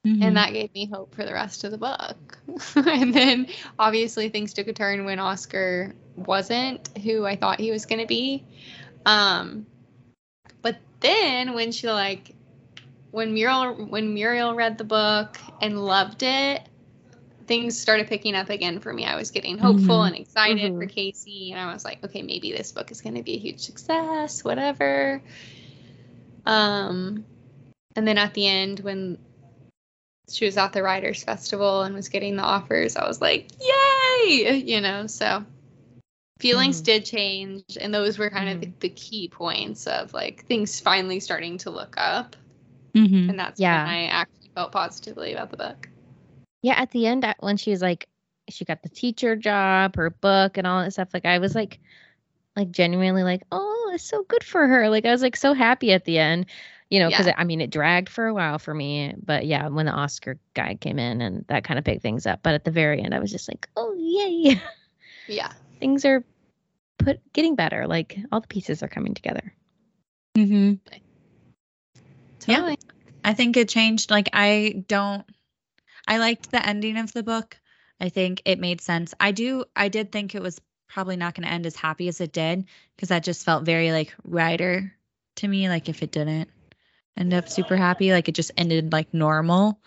Mm-hmm. and that gave me hope for the rest of the book. and then obviously things took a turn when Oscar wasn't who I thought he was going to be. Um, but then when she like when Muriel when Muriel read the book and loved it, things started picking up again for me. I was getting hopeful Mhm. and excited for Mhm. Casey, and I was like, okay, maybe this book is going to be a huge success, whatever. Um, and then at the end, when she was at the Writers Festival and was getting the offers, I was like, yay! You know, so feelings Mhm. did change, and those were kind of Mhm. the, the key points of like things finally starting to look up. Mm-hmm. And that's Yeah. when I actually felt positively about the book. Yeah, at the end, when she was like, she got the teacher job, her book, and all that stuff. Like, I was like, like genuinely like, oh, it's so good for her. Like, I was like so happy at the end, you know, because Yeah. I mean, it dragged for a while for me, but yeah, when the Oscar guy came in and that kind of picked things up. But at the very end, I was just like, oh yay, Yeah. Things are put getting better. Like all the pieces are coming together. Mm-hmm. Yeah. I think it changed. Like I don't I liked the ending of the book. I think it made sense. I do I did think it was probably not going to end as happy as it did because that just felt very like writer to me like if it didn't end up super happy like it just ended like normal.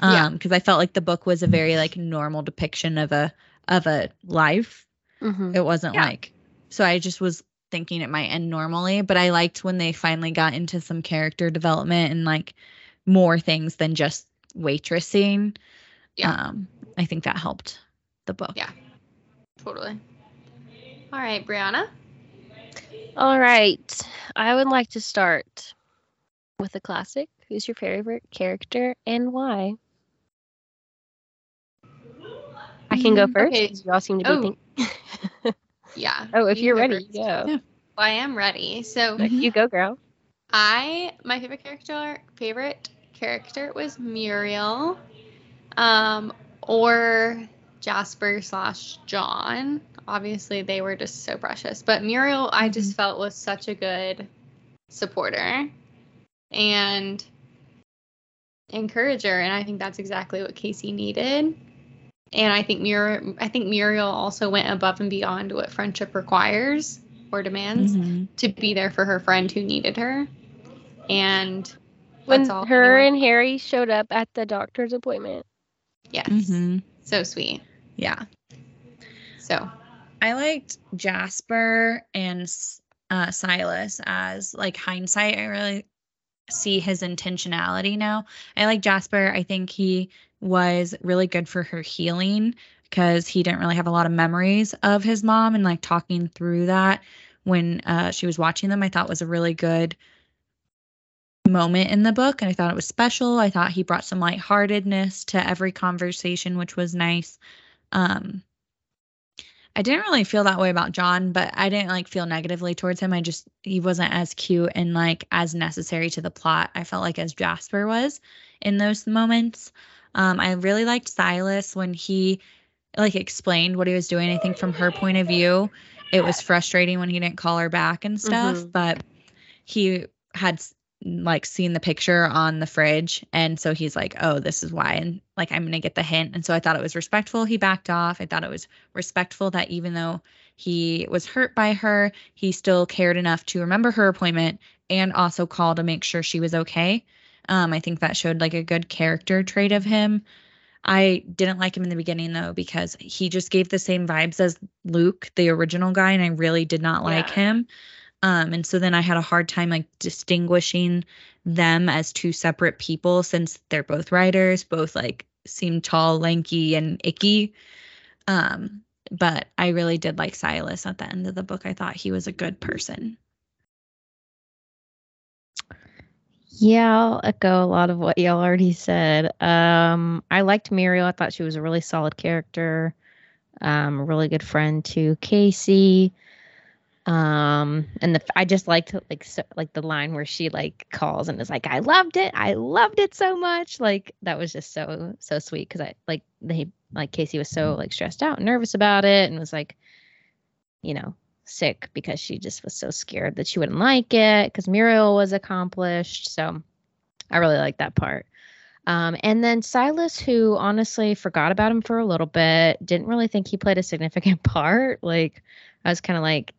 Yeah. Um because I felt like the book was a very like normal depiction of a of a life. Mm-hmm. It wasn't Yeah. like so I just was thinking it might end normally, but I liked when they finally got into some character development and like more things than just waitressing. Yeah. Um, I think that helped the book. Yeah. Totally. All right, Brianna. All right. I would like to start with a classic. Who's your favorite character and why? I can go Mm, first. okay. 'cause You all seem to be Oh. thinking. Yeah. Oh, if you you're ready, first. go. Yeah. I am ready. So Like, You go, girl. I my favorite character favorite character was Muriel, um, or Jasper slash John. Obviously, they were just so precious, but Muriel I just felt was such a good supporter and encourager, and I think that's exactly what Casey needed. And I think Muriel I think Muriel also went above and beyond what friendship requires or demands Mhm. to be there for her friend who needed her. And When all her anyone- and Harry showed up at the doctor's appointment. yes, Mhm. so sweet. Yeah. So I liked Jasper and uh, Silas as like hindsight. I really see his intentionality now. I like Jasper. I think he was really good for her healing because he didn't really have a lot of memories of his mom and like talking through that when uh, she was watching them, I thought was a really good moment in the book. And I thought it was special. I thought he brought some lightheartedness to every conversation, which was nice. Um, I didn't really feel that way about John, but I didn't like feel negatively towards him. I just he wasn't as cute and like as necessary to the plot. I felt like as Jasper was in those moments. Um, I really liked Silas when he like explained what he was doing. I think from her point of view, it was frustrating when he didn't call her back and stuff, mm-hmm. but he had like seen the picture on the fridge and so he's like oh this is why and like i'm gonna get the hint and so i thought it was respectful he backed off i thought it was respectful that even though he was hurt by her he still cared enough to remember her appointment and also call to make sure she was okay um, i think that showed like a good character trait of him I didn't like him in the beginning though because he just gave the same vibes as Luke, the original guy, and I really did not like yeah. him. Um, and so then I had a hard time like distinguishing them as two separate people since they're both writers, both like seem tall, lanky, and icky. Um, but I really did like Silas at the end of the book. I thought he was a good person. Yeah, I'll echo a lot of what y'all already said. Um, I liked Muriel. I thought she was a really solid character, um, a really good friend to Casey. Um, and the I just liked like so, like the line where she like calls and is like, "I loved it. I loved it so much." Like that was just so so sweet because I like they like Casey was so like stressed out and nervous about it and was like, you know, sick because she just was so scared that she wouldn't like it because Muriel was accomplished. So I really like that part. Um, and then Silas, who honestly forgot about him for a little bit, didn't really think he played a significant part. Like, I was kind of like,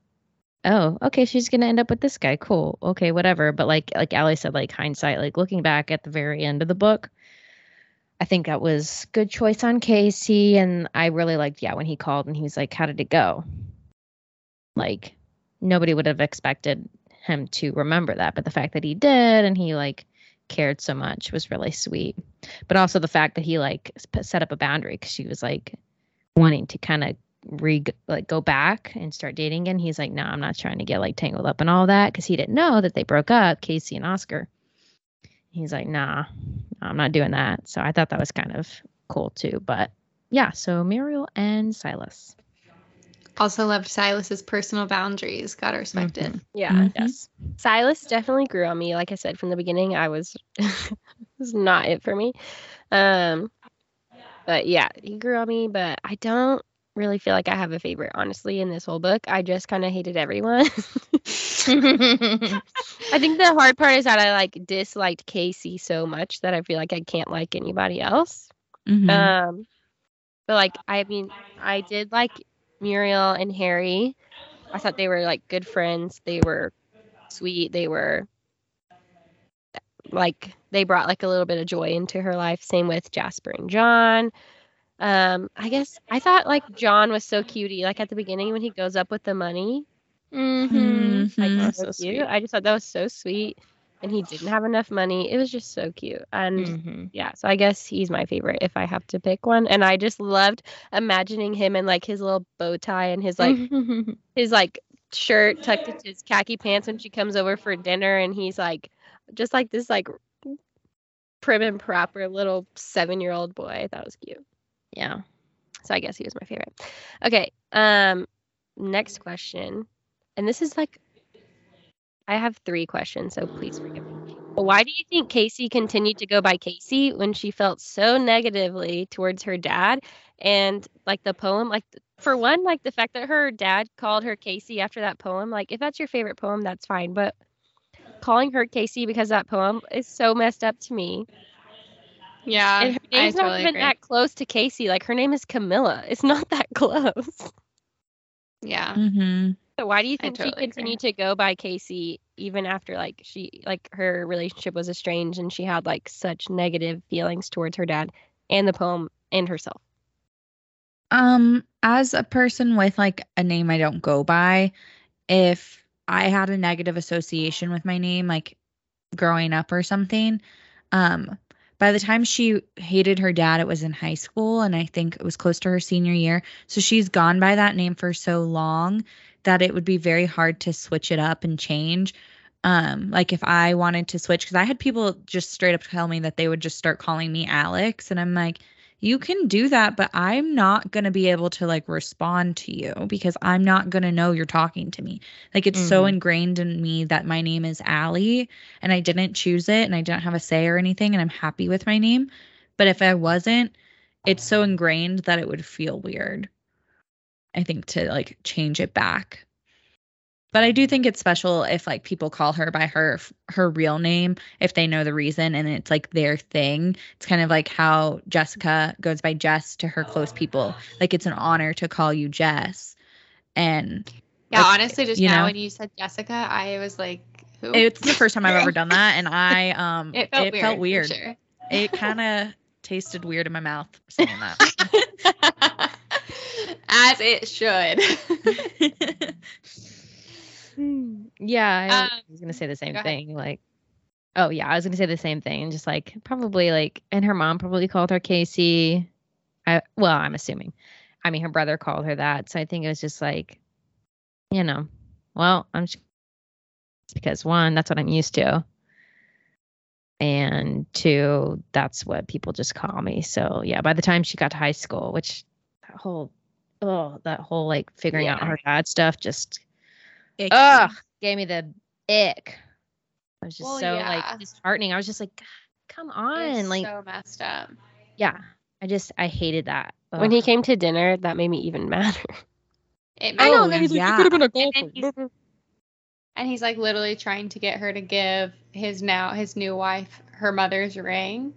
oh, okay, she's gonna end up with this guy. Cool. Okay, whatever. But like, like Allie said, like hindsight, like looking back at the very end of the book, I think that was good choice on Casey. And I really liked, yeah, when he called and he was like, how did it go? Like nobody would have expected him to remember that, but the fact that he did and he like cared so much was really sweet. But also the fact that he like set up a boundary because she was like wanting to kind of re like go back and start dating again. He's like, no, I'm not trying to get like tangled up and all that because he didn't know that they broke up, Casey and Oscar. He's like, nah, I'm not doing that. So I thought that was kind of cool too. But yeah, so Muriel and Silas. Also loved Silas's personal boundaries. Gotta respect mm-hmm. it. Yeah. Mm-hmm. Yes. Silas definitely grew on me. Like I said from the beginning, I was was not it for me. Um but yeah, he grew on me, but I don't really feel like I have a favorite, honestly, in this whole book. I just kind of hated everyone. I think the hard part is that I like disliked Casey so much that I feel like I can't like anybody else. Mm-hmm. Um, but like, I mean, I did like Muriel and Harry. I thought they were like good friends. They were sweet. They were like they brought like a little bit of joy into her life. Same with Jasper and John. Um, I guess I thought like John was so cutie. Like at the beginning when he goes up with the money. Mm-hmm. Like, so, so cute. I just thought that was so sweet and he didn't have enough money. It was just so cute. And mm-hmm. yeah, so I guess he's my favorite if I have to pick one. And I just loved imagining him in like his little bow tie and his like his like shirt tucked into his khaki pants when she comes over for dinner and he's like just like this like prim and proper little seven year old boy. That was cute. Yeah. So I guess he was my favorite. Okay. Um next question. And this is like I have three questions, so please forgive me. Why do you think Casey continued to go by Casey when she felt so negatively towards her dad? And like the poem, like for one, like the fact that her dad called her Casey after that poem, like if that's your favorite poem, that's fine. But calling her Casey because that poem is so messed up to me. Yeah. And her name's not even agree. that close to Casey. Like her name is Camilla. It's not that close. Yeah. Mm-hmm. So why do you think totally she continued agree. to go by Casey even after like she like her relationship was estranged and she had like such negative feelings towards her dad and the poem and herself? Um, as a person with like a name I don't go by, if I had a negative association with my name, like growing up or something. Um, by the time she hated her dad, it was in high school, and I think it was close to her senior year. So she's gone by that name for so long that it would be very hard to switch it up and change. Um, like if I wanted to switch, because I had people just straight up tell me that they would just start calling me Alex, and I'm like, you can do that, but I'm not going to be able to like respond to you because I'm not going to know you're talking to me. Like it's so Mhm. ingrained in me that my name is Allie and I didn't choose it and I didn't have a say or anything and I'm happy with my name. But if I wasn't, it's so ingrained that it would feel weird. I think to like change it back. But I do think it's special if like people call her by her her real name if they know the reason and it's like their thing. It's kind of like how Jessica goes by Jess to her close people. Like it's an honor to call you Jess. And Yeah, Like, honestly, just now know? when you said Jessica, I was like, who? it's the first time I've ever done that and I um it felt weird. for weird. sure. It kind of tasted weird in my mouth saying that. As it should. Yeah, I Um, was gonna say the same go ahead. thing. Like, oh yeah, I was gonna say the same thing. Just like probably like, and her mom probably called her Casey. I well, I'm assuming. I mean, her brother called her that, so I think it was just like, you know, well, I'm just because one, that's what I'm used to, and two, that's what people just call me. So yeah, by the time she got to high school, which that whole, oh, that whole like figuring out her dad stuff just Icky. ugh gave me the ick. I was just Well, so yeah. like disheartening. I was just like, come on, like so messed up. yeah. I just I hated that. When he came to dinner, that made me even madder. It I know, made- oh, and he's like, could've been a And he's, and he's like literally trying to get her to give his now his new wife her mother's ring.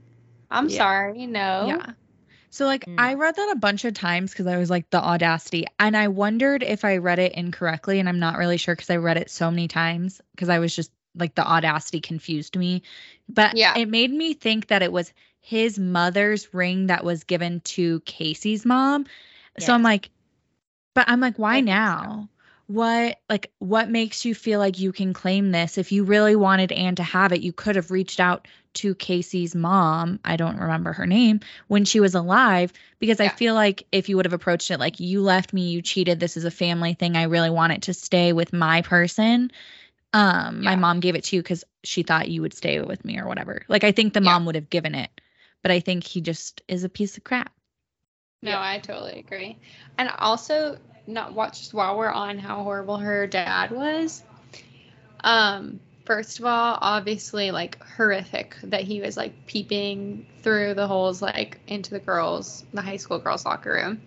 I'm Yeah. sorry, no. Yeah. So like Mm. I read that a bunch of times because I was like the audacity, and I wondered if I read it incorrectly, and I'm not really sure because I read it so many times because I was just like the audacity confused me, but Yeah. it made me think that it was his mother's ring that was given to Casey's mom. So I'm like, but I'm like, why think so. Now? What like what makes you feel like you can claim this? If you really wanted Anne to have it, you could have reached out to Casey's mom. I don't remember her name when she was alive because I feel like if you would have approached it like you left me, you cheated, this is a family thing. I really want it to stay with my person. Um my mom gave it to you cuz she thought you would stay with me or whatever. Like I think the Yeah. mom would have given it. But I think he just is a piece of crap. No, Yeah. I totally agree. And also, not watch just while we're on how horrible her dad was. Um, first of all, obviously, like horrific that he was like peeping through the holes, like into the girls, the high school girls' locker room.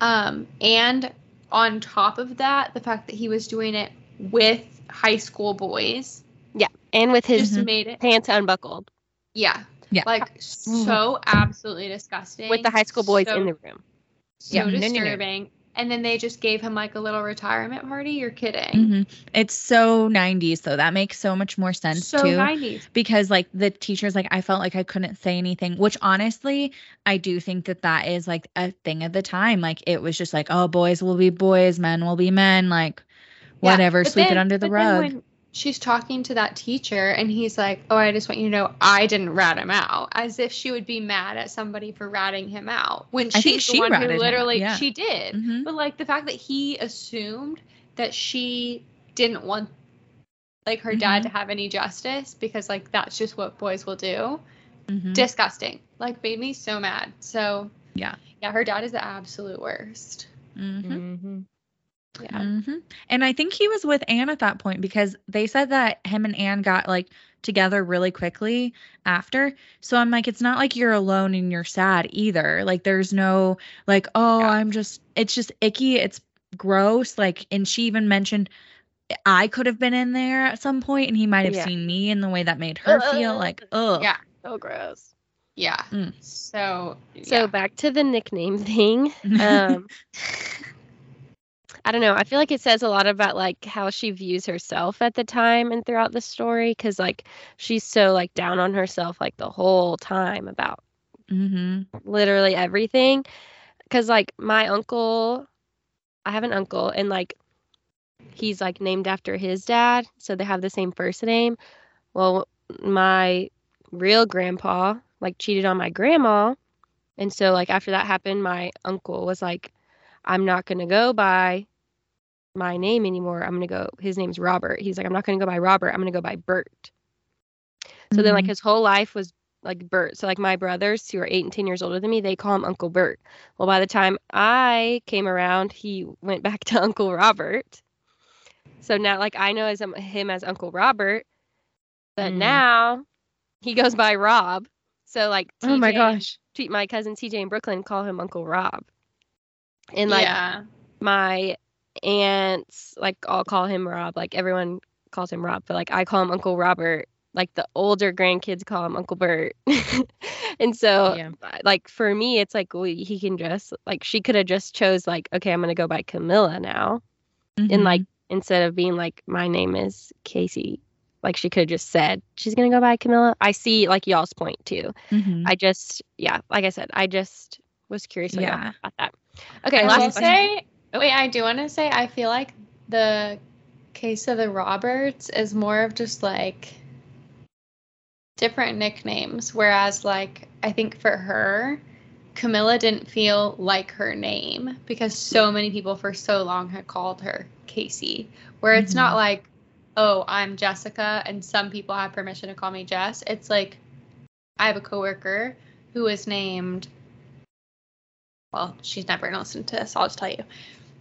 Um, and on top of that, the fact that he was doing it with high school boys Yeah, And with his just made it, pants unbuckled yeah, Yeah. like so absolutely disgusting. with the high school boys so in the room. So Yeah. No, no, no. disturbing. And then they just gave him like a little retirement party. You're kidding. hmm It's so 90s though. That makes so much more sense So too. 90s. because like the teachers like I felt like I couldn't say anything, which honestly, I do think that that is like a thing of the time. Like it was just like, oh, boys will be boys, men will be men, like whatever, but sweep it under the rug. when she's talking to that teacher and he's like, "Oh, I just want you to know I didn't rat him out," as if she would be mad at somebody for ratting him out when she's think the she one who literally yeah. she did. Mhm. But like the fact that he assumed that she didn't want like her dad Mm-hmm. to have any justice because like that's just what boys will do. Mhm. Disgusting. Like made me so mad. So Yeah. yeah, her dad is the absolute worst. Mhm. Mm-hmm. Yeah. Mhm. And I think he was with Anne at that point because they said that him and Anne got like together really quickly after. So I'm like, it's not like you're alone and you're sad either. Like there's no like, oh, Yeah. I'm just it's just icky. It's gross. Like, and she even mentioned I could have been in there at some point and he might have Yeah. seen me in the way that made her feel like, oh Yeah. So gross. Yeah. Mm. So So yeah. back to the nickname thing. Um, I don't know. I feel like it says a lot about like how she views herself at the time and throughout the story because like she's so like down on herself like the whole time about hmm literally everything. Because like my uncle, I have an uncle and like he's like named after his dad, so they have the same first name. Well, my real grandpa like cheated on my grandma. And so like after that happened, my uncle was like, I'm not gonna go by my name anymore. I'm gonna go his name's Robert. He's like, I'm not gonna go by Robert, I'm gonna go by Bert. So then like Mhm. his whole life was like Bert. So like my brothers who are eight and ten years older than me, they call him Uncle Bert. Well by the time I came around, he went back to Uncle Robert. So now like I know as um, him as Uncle Robert, but Mm. now he goes by Rob. So like Oh my gosh. tweet my cousin TJ in Brooklyn call him Uncle Rob. And like yeah. my aunts like all call him Rob. Like everyone calls him Rob, but like I call him Uncle Robert. Like the older grandkids call him Uncle Bert. and so Yeah. like for me it's like well, he can just like she could have just chose like okay, I'm going to go by Camilla now and Mhm. like instead of being like my name is Casey like she could have just said she's going to go by Camilla. I see like y'all's point too. Mhm. I just, yeah, like I said, I just was curious Yeah. about that. Okay, I will last question. say, wait, I do want to say, I feel like the case of the Roberts is more of just like different nicknames, whereas like I think for her, Camilla didn't feel like her name because so many people for so long had called her Casey, where it's not Mhm. like, oh, I'm Jessica, and some people have permission to call me Jess. It's like I have a coworker who is named well, she's never gonna listen to this, I'll just tell you.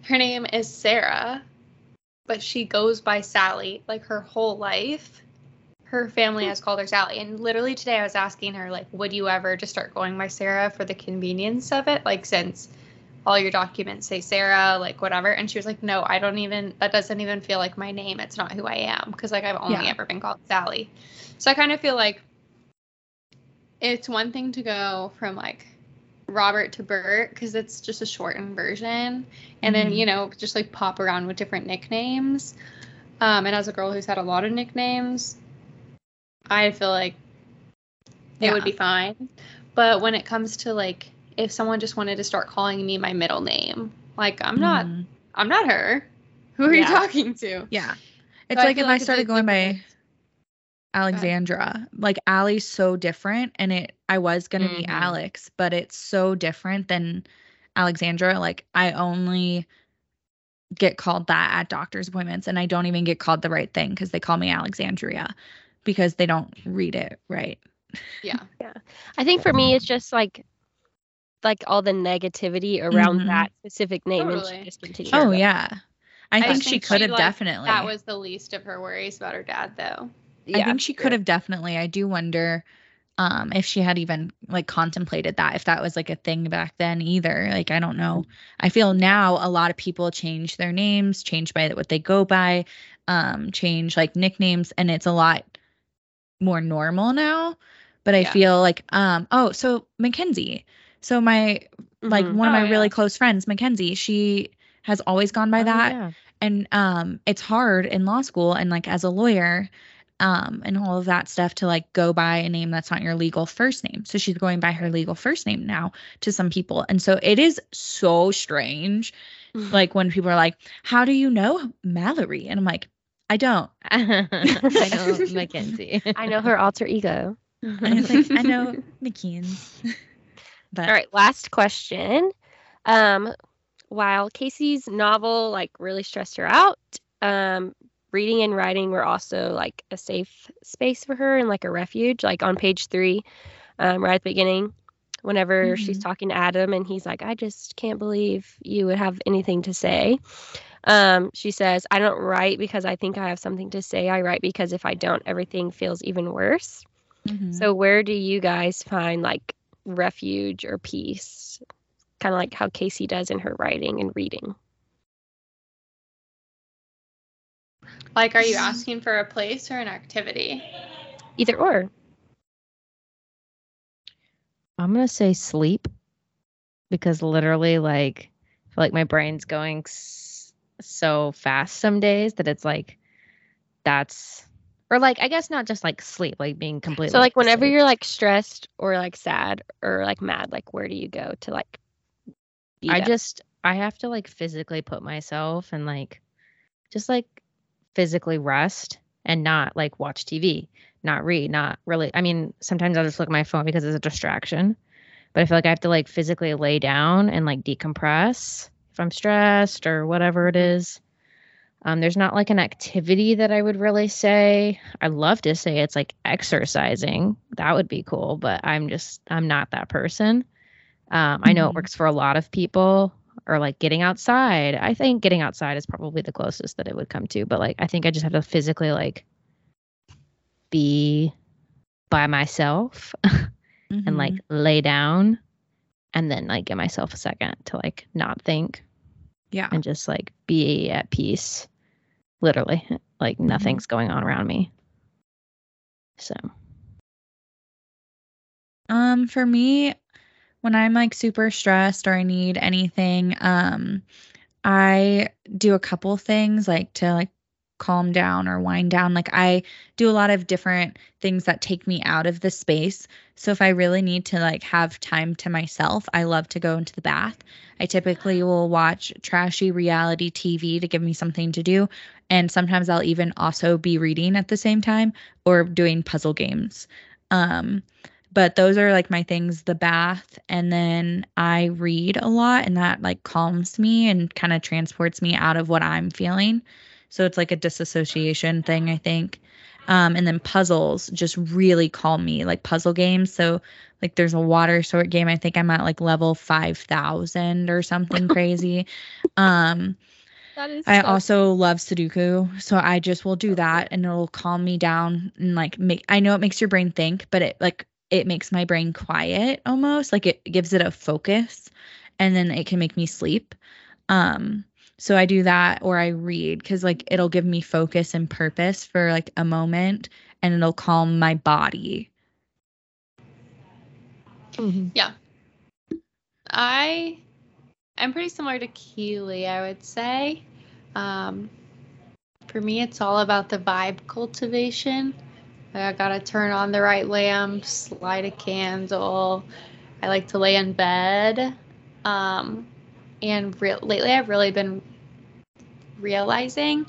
Her name is Sarah, but she goes by Sally like her whole life. Her family hmm. has called her Sally. And literally today I was asking her, like, would you ever just start going by Sarah for the convenience of it? Like since all your documents say Sarah, like whatever. And she was like, No, I don't even that doesn't even feel like my name. It's not who I am. Cause like I've only Yeah. ever been called Sally. So I kind of feel like it's one thing to go from like Robert to Bert because it's just a shortened version, and then Mhm. you know just like pop around with different nicknames. Um, and as a girl who's had a lot of nicknames, I feel like it would be fine. But when it comes to like if someone just wanted to start calling me my middle name, like I'm not, Mhm. I'm not her. Who are you talking to? Yeah. It's So like if I started like going by. Alexandra, like Allie's so different and it I was gonna be Mhm. Alex, but it's so different than Alexandra. Like I only get called that at doctor's appointments and I don't even get called the right thing because they call me Alexandria because they don't read it right. Yeah. Yeah. I think for me, it's just like, like all the negativity around Mhm. that specific name, and she just continued. Oh yeah. I, I think just she could have like, definitely. That was the least of her worries about her dad, though. I think she could true. have definitely. I do wonder um if she had even like contemplated that if that was like a thing back then either. Like I don't know. I feel now a lot of people change their names, change by what they go by, um change like nicknames and it's a lot more normal now. But I Yeah. feel like um oh, so Mackenzie. So my like Mhm. one of Oh, my really close friends, Mackenzie, she has always gone by Oh, that yeah. and um it's hard in law school and like as a lawyer um and all of that stuff to like go by a name that's not your legal first name so she's going by her legal first name now to some people and so it is so strange like when people are like how do you know mallory and i'm like i don't I know Mackenzie. I know her alter ego. and it's like i know mckeens but All right, last question. Um, while Casey's novel like really stressed her out, um, reading and writing were also like a safe space for her and like a refuge. Like on page three, um, right at the beginning, whenever she's Mhm. talking to Adam and he's like, "I just can't believe you would have anything to say." Um, she says, "I don't write because I think I have something to say. I write because if I don't, everything feels even worse." Mhm. So where do you guys find like refuge or peace? Kind of like how Casey does in her writing and reading. Like, are you mm-hmm. asking for a place or an activity? Either or. I'm gonna say sleep because literally, like, I feel like my brain's going s- so fast some days that it's like that's or like I guess not just like sleep, like being completely. So like whenever asleep. you're like stressed or like sad or like mad, like where do you go to like be I that? just I have to like physically put myself and like just like physically rest and not like watch TV, not read, not really. I mean, sometimes I'll just look at my phone because it's a distraction, but I feel like I have to like physically lay down and like decompress if I'm stressed or whatever it is. Um, there's not like an activity that I would really say. I love to say it's like exercising. That would be cool, but I'm just I'm not that person. Um, I know it Mhm. works for a lot of people, or like getting outside. I think getting outside is probably the closest that it would come to, but like I think I just have to physically like be by myself and like lay down and then like give myself a second to like not think yeah. and just like be at peace literally like nothing's going on around me so Um, for me, when I'm like super stressed or I need anything, um, I do a couple things like to like calm down or wind down. Like I do a lot of different things that take me out of the space. So if I really need to like have time to myself, I love to go into the bath. I typically will watch trashy reality TV to give me something to do. And sometimes I'll even also be reading at the same time or doing puzzle games. Um, but those are like my things the bath and then i read a lot and that like calms me and kind of transports me out of what i'm feeling. So it's like a disassociation thing i think. Um, and then puzzles just really calm me like puzzle games. So like there's a water sort game i think i'm at like level 5000 or something crazy. Um I so also love Sudoku, so I just will do that and it'll calm me down and like make I know it makes your brain think, but it like it makes my brain quiet almost, like it gives it a focus and then it can make me sleep. Um so I do that or I read cuz like it'll give me focus and purpose for like a moment and it'll calm my body. Yeah. I I am pretty similar to Keely, I would say. Um, for me, it's all about the vibe cultivation. I gotta turn on the right lamps, light a candle. I like to lay in bed. Um, and re- lately, I've really been realizing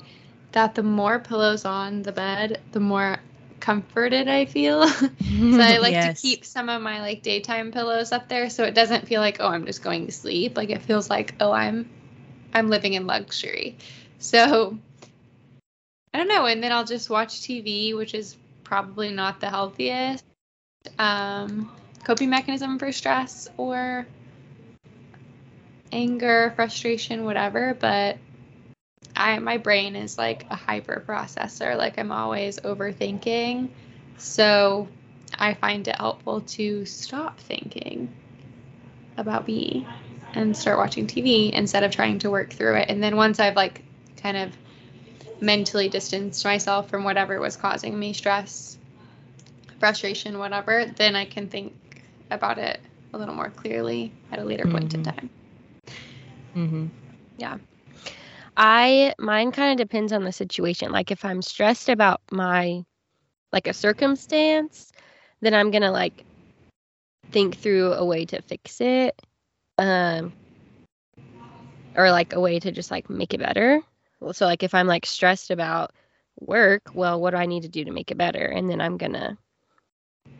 that the more pillows on the bed, the more comforted I feel. so I like Yes. to keep some of my like daytime pillows up there so it doesn't feel like oh I'm just going to sleep. Like it feels like oh I'm I'm living in luxury. So I don't know, and then I'll just watch TV, which is probably not the healthiest um, coping mechanism for stress or anger, frustration, whatever. But I my brain is like a hyper processor. Like I'm always overthinking. So I find it helpful to stop thinking about me and start watching TV instead of trying to work through it. And then once I've like kind of mentally distanced myself from whatever was causing me stress, frustration, whatever, then I can think about it a little more clearly at a later point in Mhm. time. mm-hmm. Yeah. I mine kind of depends on the situation. Like if I'm stressed about my like a circumstance, then I'm going to like think through a way to fix it. Um or like a way to just like make it better. So like if I'm like stressed about work, well what do I need to do to make it better? And then I'm to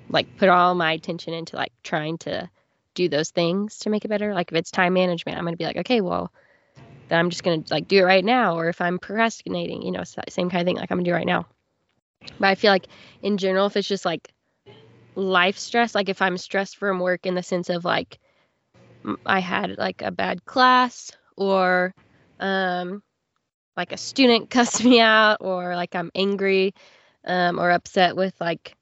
like put all my attention into like trying to do those things to make it better. Like if it's time management, I'm to be like, okay, well, then I'm just gonna like do it right now. Or if I'm procrastinating, you know, same kind of thing. Like I'm gonna do right now. But I feel like in general, if it's just like life stress, like if I'm stressed from work in the sense of like i had like a bad class or um like a student cussed me out or like I'm angry um or upset with like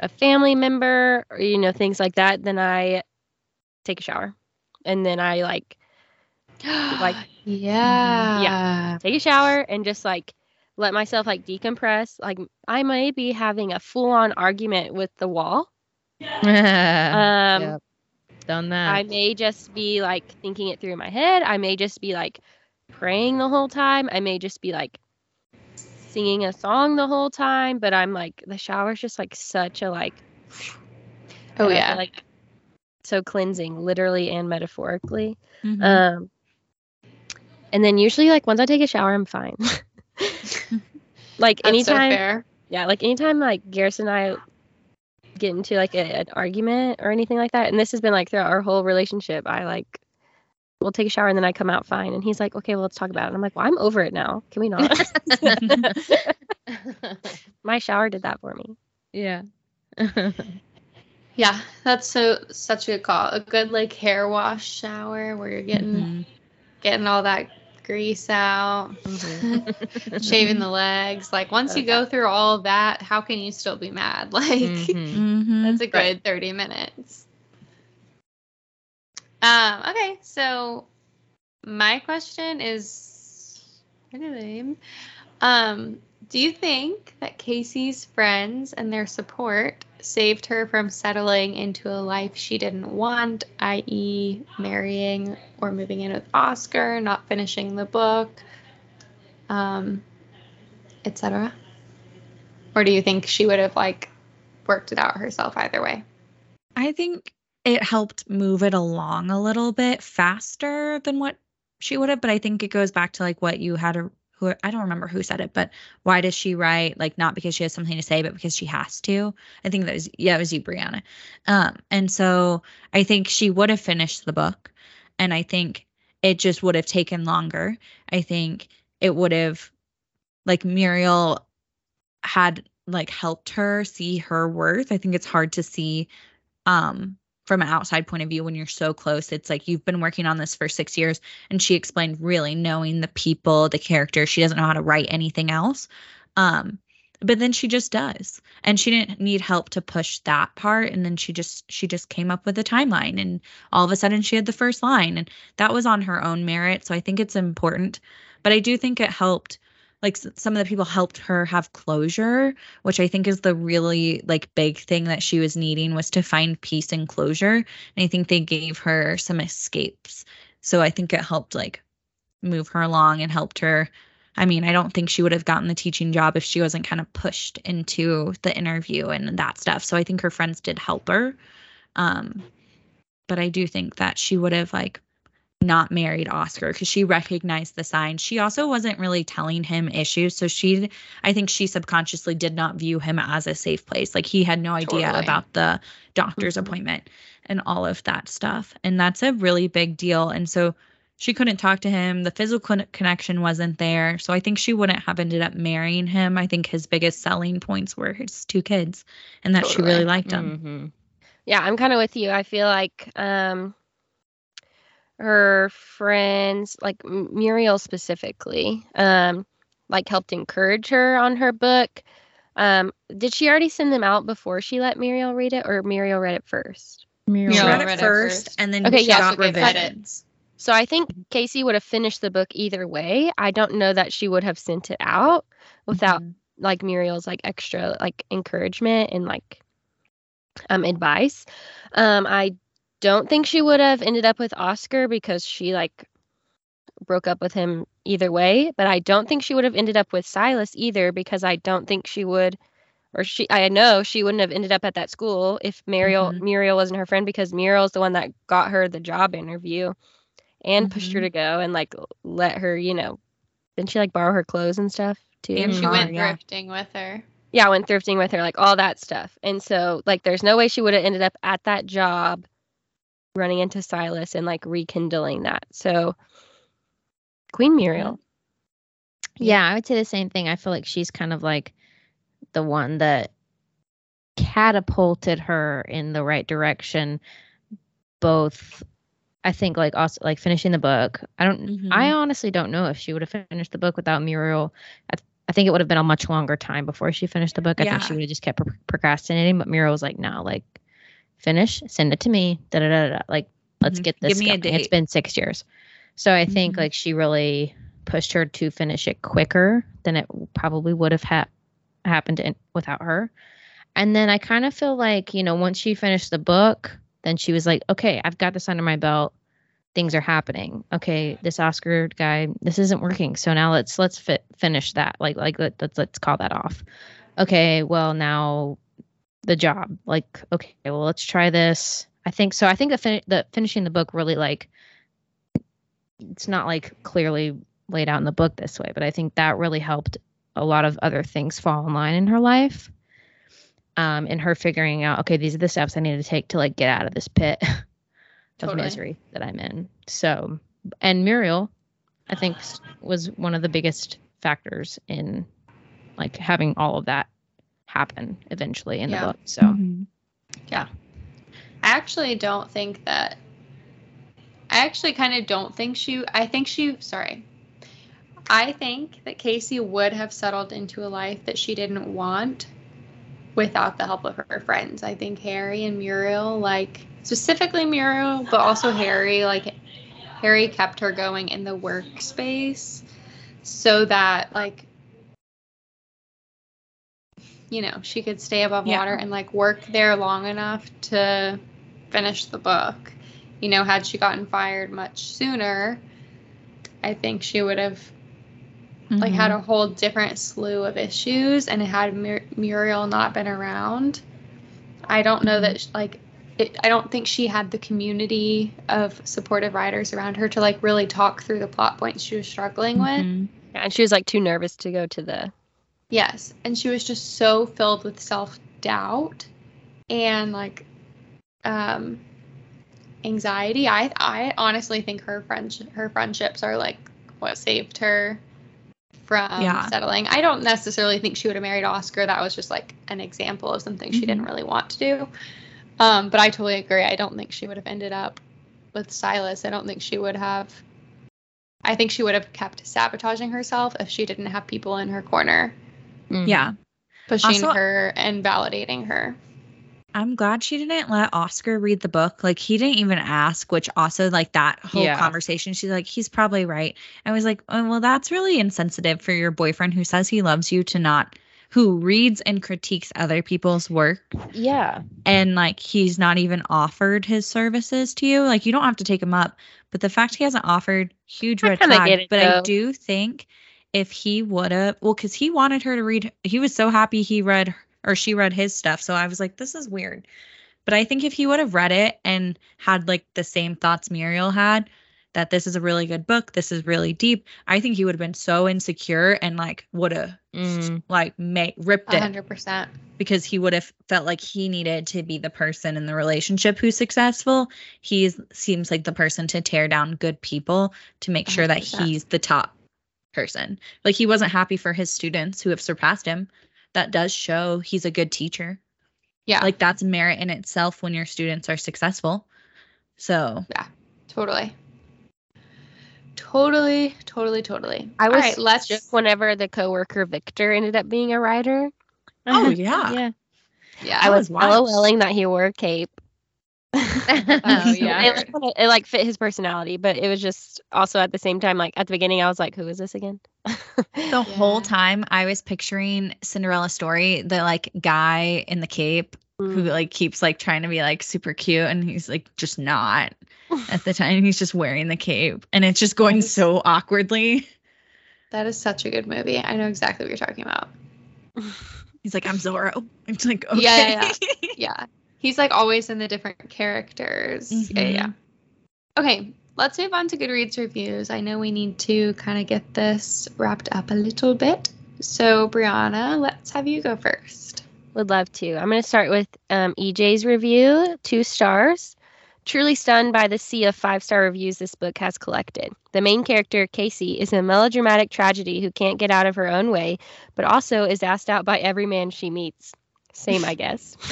a family member or you know things like that, then I take a shower and then I like Like- yeah. yeah take a shower and just like let myself like decompress. Like I may be having a full on argument with the wall. Um Yep. done that I may just be like thinking it through in my head. I may just be like praying the whole time. I may just be like singing a song the whole time, but I'm like the shower's just like such a like Oh and I feel yeah. like so cleansing literally and metaphorically. Mhm. Um and then usually like once I take a shower I'm fine. like That's anytime so fair. Yeah, like anytime like Garrison and I get into like a, an argument or anything like that, and this has been like throughout our whole relationship, I like we'll take a shower and then I come out fine, and he's like, okay, well let's talk about it. And I'm like, well, I'm over it now. Can we not? My shower did that for me. yeah. Yeah, that's so such a good call. A good like hair wash shower where you're getting Mhm. getting all that grease out, shaving the legs. Like once you go through all of that, how can you still be mad? Like Mhm. Mhm. that's a good 30 minutes. Um, okay, so my question is. Um, do you think that Casey's friends and their support saved her from settling into a life she didn't want, i.e., marrying or moving in with Oscar, not finishing the book, um, etc.? Or do you think she would have like worked it out herself either way? I think it helped move it along a little bit faster than what she would have, but I think it goes back to like what you had a who I don't remember who said it, but why does she write? Like not because she has something to say, but because she has to. I think that was yeah, it was you, Brianna. Um, and so I think she would have finished the book, and I think it just would have taken longer. I think it would have like Muriel had like helped her see her worth. I think it's hard to see um from an outside point of view when you're so close it's like you've been working on this for six years and she explained really knowing the people the character she doesn't know how to write anything else. Um but then she just does. And she didn't need help to push that part. And then she just she just came up with a timeline and all of a sudden she had the first line and that was on her own merit. So i think it's important. But i do think it helped like some of the people helped her have closure which i think is the really like big thing that she was needing was to find peace and closure. And i think they gave her some escapes. So i think it helped like move her along and helped her. I mean i don't think she would have gotten the teaching job if she wasn't kind of pushed into the interview and that stuff. So i think her friends did help her. Um but i do think that she would have like not married Oscar because she recognized the signs. She also wasn't really telling him issues. So she, I think she subconsciously did not view him as a safe place. Like he had no idea Totally. about the doctor's Mhm. appointment and all of that stuff. And that's a really big deal. And so she couldn't talk to him. The physical connection wasn't there. So I think she wouldn't have ended up marrying him. I think his biggest selling points were his two kids and that she really liked him. Mhm. Yeah, I'm kind of with you. I feel like um her friends, like Muriel specifically, um like helped encourage her on her book. Um did she already send them out before she let Muriel read it or Muriel read it first? Muriel. She Yeah, read it read it first, first. and then Okay, she yeah, got so they've read it. revisions. So I think Casey would have finished the book either way. I don't know that she would have sent it out without Mhm. like Muriel's like extra like encouragement and like um advice. Um I don't think she would have ended up with Oscar because she like broke up with him either way, but I don't think she would have ended up with Silas either because I don't think she would or she I know she wouldn't have ended up at that school if Muriel Mhm. Muriel wasn't her friend because Muriel's the one that got her the job interview and pushed her Mhm. to go and like let her, you know, didn't she like borrow her clothes and stuff too? And She car, went yeah. thrifting with her. yeah, went thrifting with her, like all that stuff. And so like there's no way she would have ended up at that job running into Silas and like rekindling that. So Queen Muriel. Yeah, I would say the same thing. I feel like she's kind of like the one that catapulted her in the right direction. Both, I think, like also like finishing the book. I don't. Mhm. I honestly don't know if she would have finished the book without Muriel. I, I think it would have been a much longer time before she finished the book. I think she would have just kept pro- procrastinating. But Muriel was like, "No, like, finish, send it to me. Da da da da. Like, let's Mhm. get this. Give me a going. It's date. been six years, so I think Mhm. like she really pushed her to finish it quicker than it probably would have ha- happened in, without her. And then I kind of feel like, you know, once she finished the book, then she was like, okay, I've got this under my belt. Things are happening. Okay, this Oscar guy, this isn't working. So now let's let's fit, finish that. Like like let, let's let's call that off. Okay, well now the job. Like okay, well let's try this. I think so. I think the fin- the finishing the book really like it's not like clearly laid out in the book this way, but I think that really helped a lot of other things fall in line in her life. Um, and her figuring out, okay, these are the steps I need to take to like get out of this pit of Totally. misery that I'm in. So, and Muriel, I think, was one of the biggest factors in like having all of that happen eventually in Yeah. the book. So, Mhm. I actually don't think that. I actually kind of don't think she. I think she. Sorry. I think that Casey would have settled into a life that she didn't want without the help of her friends. I think Harry and Muriel, like specifically Muriel, but also Harry, like Harry kept her going in the workspace so that like you know, she could stay above Yeah. water and like work there long enough to finish the book. You know, had she gotten fired much sooner, I think she would have like had a whole different slew of issues and had Mur- Muriel not been around I don't know that like it, I don't think she had the community of supportive writers around her to like really talk through the plot points she was struggling with Mhm. Yeah, and she was like too nervous to go to the. Yes, and she was just so filled with self doubt and like um anxiety. I I honestly think her friends her friendships are like what saved her from Yeah. settling. I don't necessarily think she would have married Oscar. That was just like an example of something she didn't really want to do. Um, but I totally agree. I don't think she would have ended up with Silas. I don't think she would have. I think she would have kept sabotaging herself if she didn't have people in her corner mhm. Yeah. pushing Also- her and validating her. I'm glad she didn't let Oscar read the book. Like he didn't even ask, which also like that whole Yeah. conversation. She's like, he's probably right. I was like, oh, well, that's really insensitive for your boyfriend who says he loves you to not, who reads and critiques other people's work, Yeah. and like he's not even offered his services to you. Like you don't have to take him up, but the fact he hasn't offered, huge I red flag. it, but I do think if he would have, well, because he wanted her to read, he was so happy he read or she read his stuff. So I was like, this is weird. But I think if he would have read it and had like the same thoughts Muriel had, that this is a really good book, this is really deep, I think he would have been so insecure and like would have Mm. like made ripped A it hundred percent. because he would have felt like he needed to be the person in the relationship who's successful. He seems like the person to tear down good people to make sure that 100%. he's the top person. Like he wasn't happy for his students who have surpassed him. That does show he's a good teacher. Yeah. Like that's merit in itself when your students are successful. So, yeah. Totally. Totally, totally, totally. I was All right, let's shook whenever the coworker Victor ended up being a writer. oh yeah. Yeah. yeah. I That was was wild. LOLing that he wore a cape. Oh, yeah. it, like, it like fit his personality, but it was just also at the same time, like at the beginning, I was like, "Who is this again?" The whole time I was picturing Cinderella story, the like guy in the cape who Mm. like keeps like trying to be like super cute and he's like just not at the time he's just wearing the cape and it's just going so awkwardly that is such a good movie. I know exactly what you're talking about. he's like i'm zorro it's like okay Yeah, yeah, Yeah. He's like always in the different characters. Yeah, Mhm. yeah. Okay, let's move on to Goodreads reviews. I know we need to kind of get this wrapped up a little bit. So, Brianna, let's have you go first. Would love to. I'm going to start with um, EJ's review, two stars. Truly stunned by the sea of five star reviews this book has collected. The main character, Casey, is a melodramatic tragedy who can't get out of her own way, but also is asked out by every man she meets. Same, I guess.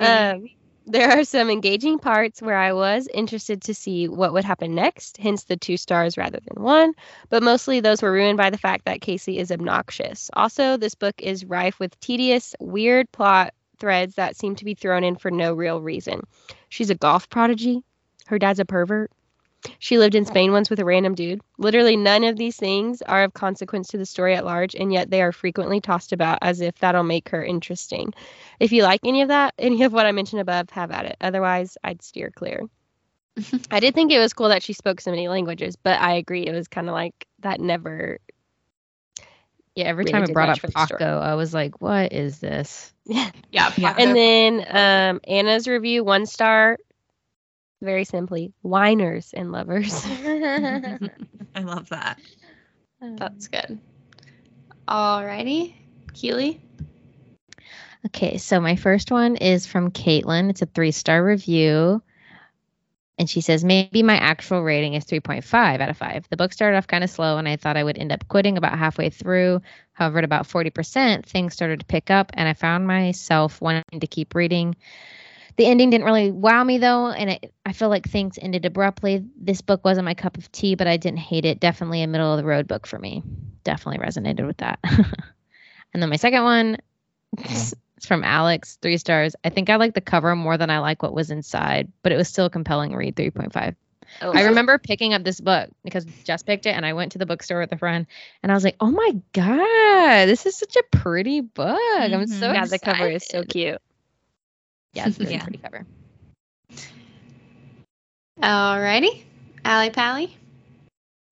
Um, there are some engaging parts where I was interested to see what would happen next, hence the two stars rather than one, but mostly those were ruined by the fact that Casey is obnoxious. Also, this book is rife with tedious, weird plot threads that seem to be thrown in for no real reason. She's a golf prodigy. Her dad's a pervert. She lived in Spain once with a random dude. Literally, none of these things are of consequence to the story at large, and yet they are frequently tossed about as if that'll make her interesting. If you like any of that, any of what I mentioned above, have at it. Otherwise, I'd steer clear. I did think it was cool that she spoke so many languages, but I agree it was kind of like that never. Yeah. Every Really time it brought up for. Paco, I was like, what is this? yeah. Yeah. Paco. And then um, Anna's review, one star. Very simply, whiners and lovers. i love that That's good. Alrighty. Keely? Okay, so my first one is from Caitlin. It's a three star review. And she says, maybe my actual rating is 3.5 out of 5. The book started off kind of slow, and I thought I would end up quitting about halfway through. However, at about 40%, things started to pick up, and I found myself wanting to keep reading. The ending didn't really wow me, though, and it, I feel like things ended abruptly. This book wasn't my cup of tea, but I didn't hate it. Definitely a middle of the road book for me. Definitely resonated with that. and then my second one, it's from Alex, three stars. I think I like the cover more than I like what was inside, but it was still a compelling read, 3.5. Oh, I remember picking up this book because Jess picked it and I went to the bookstore with a friend and I was like, oh my God, this is such a pretty book. I'm Mhm. so yeah, the cover is so cute. Yeah, it's a really Yeah. pretty cover. Alrighty. Allie Pally?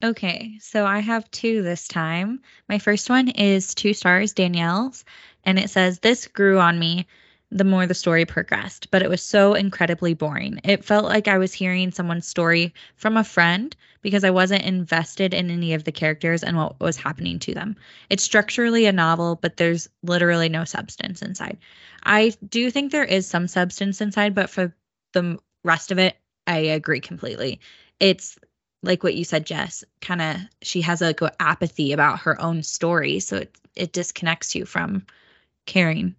Okay, so I have two this time. My first one is two stars, Danielle's, and it says, This grew on me the more the story progressed, but it was so incredibly boring. It felt like I was hearing someone's story from a friend because I wasn't invested in any of the characters and what was happening to them. It's structurally a novel, but there's literally no substance inside. I do think there is some substance inside, but for the rest of it, I agree completely. It's like what you said, Jess, kind of she has like apathy about her own story, so it it disconnects you from caring.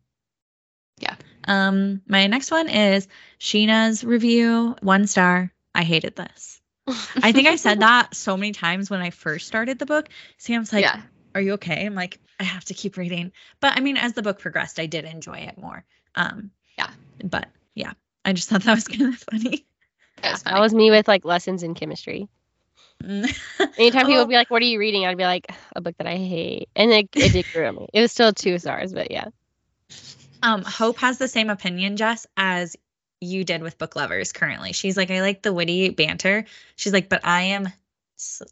Yeah. Um, my next one is Sheena's review, one star. I hated this. I think I said that so many times when I first started the book. Sam's like, yeah. "Are you okay?" I'm like, "I have to keep reading." But I mean, as the book progressed, I did enjoy it more. Um, Yeah. But yeah, I just thought that was kind of funny. That was That was me with like lessons in chemistry. Anytime people Oh. would be like, "What are you reading?" I'd be like, "A book that I hate," and it, it did grow me. It was still two stars, but yeah. Um, Hope has the same opinion, Jess, as you did with book lovers currently. She's like, I like the witty banter. She's like, but I am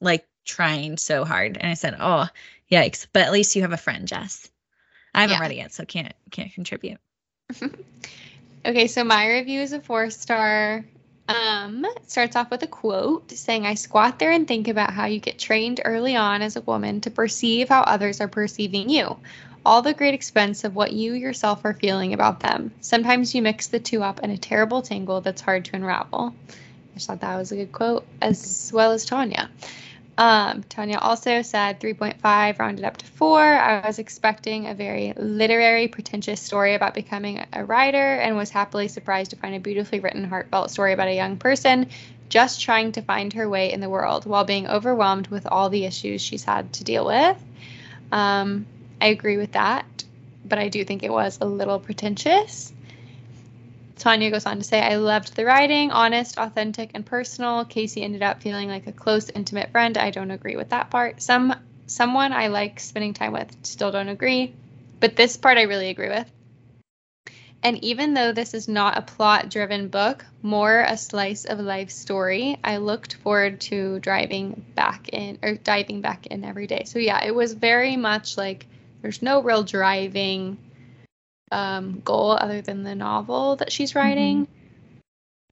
like trying so hard. And I said, Oh, yikes. But at least you have a friend, Jess. I haven't Yeah. read it yet, so can't can't contribute. Okay, so my review is a four star. Um, starts off with a quote saying, I squat there and think about how you get trained early on as a woman to perceive how others are perceiving you. All the great expense of what you yourself are feeling about them. Sometimes you mix the two up in a terrible tangle that's hard to unravel. I just thought that was a good quote, as well as Tanya. Um, Tanya also said 3.5, rounded up to 4. I was expecting a very literary, pretentious story about becoming a writer and was happily surprised to find a beautifully written, heartfelt story about a young person just trying to find her way in the world while being overwhelmed with all the issues she's had to deal with. Um, I agree with that, but I do think it was a little pretentious. Tanya goes on to say, I loved the writing, honest, authentic, and personal. Casey ended up feeling like a close, intimate friend. I don't agree with that part. Some someone I like spending time with, still don't agree. But this part I really agree with. And even though this is not a plot driven book, more a slice of life story, I looked forward to driving back in or diving back in every day. So yeah, it was very much like there's no real driving um, goal other than the novel that she's writing.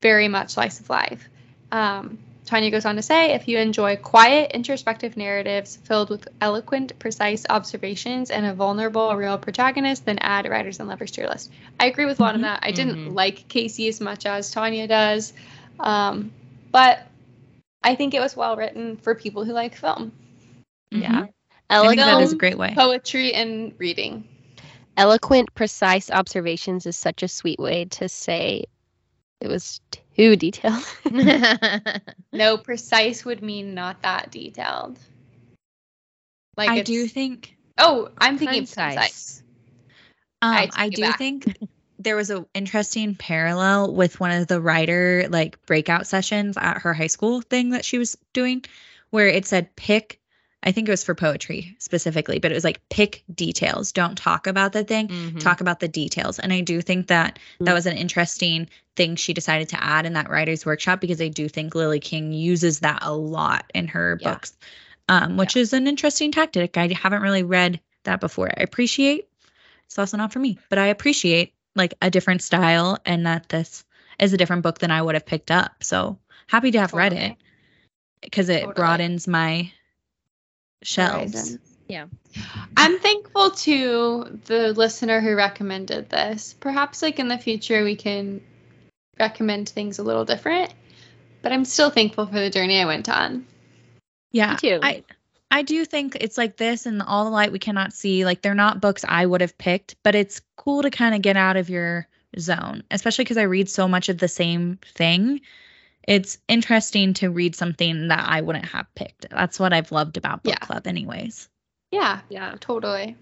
Very much slice of life. Um, Tanya goes on to say, if you enjoy quiet, introspective narratives filled with eloquent, precise observations and a vulnerable, real protagonist, then add Writers and Lovers to your list. I agree with a lot of Mhm. that. I didn't Mhm. like Casey as much as Tanya does, um, but I think it was well written for people who like film, I Yeah. think Eloquent, that is a great way. poetry, and reading. eloquent, precise observations is such a sweet way to say it was too detailed. No, precise would mean not that detailed. Like I do think Oh, I'm thinking of Concise. concise. Um, I I do back. think there was an interesting parallel with one of the writer like breakout sessions at her high school thing that she was doing, where it said pick. I think it was for poetry specifically, but it was like pick details. Don't talk about the thing. Mhm. Talk about the details. And I do think that that was an interesting thing she decided to add in that writer's workshop because I do think Lily King uses that a lot in her Yeah. books, um, which is an interesting tactic. I haven't really read that before. I appreciate it's also not for me, but I appreciate like a different style and that this is a different book than I would have picked up. So happy to have read it because it Totally. broadens my shelves. Horizons. Yeah. I'm thankful to the listener who recommended this. Perhaps like in the future we can recommend things a little different, but I'm still thankful for the journey I went on. Yeah. Me too. I I do think it's like this and all the light we cannot see. Like they're not books I would have picked, but it's cool to kind of get out of your zone, especially because I read so much of the same thing. It's interesting to read something that I wouldn't have picked. That's what I've loved about book Yeah. club, anyways. Yeah, Yeah. totally.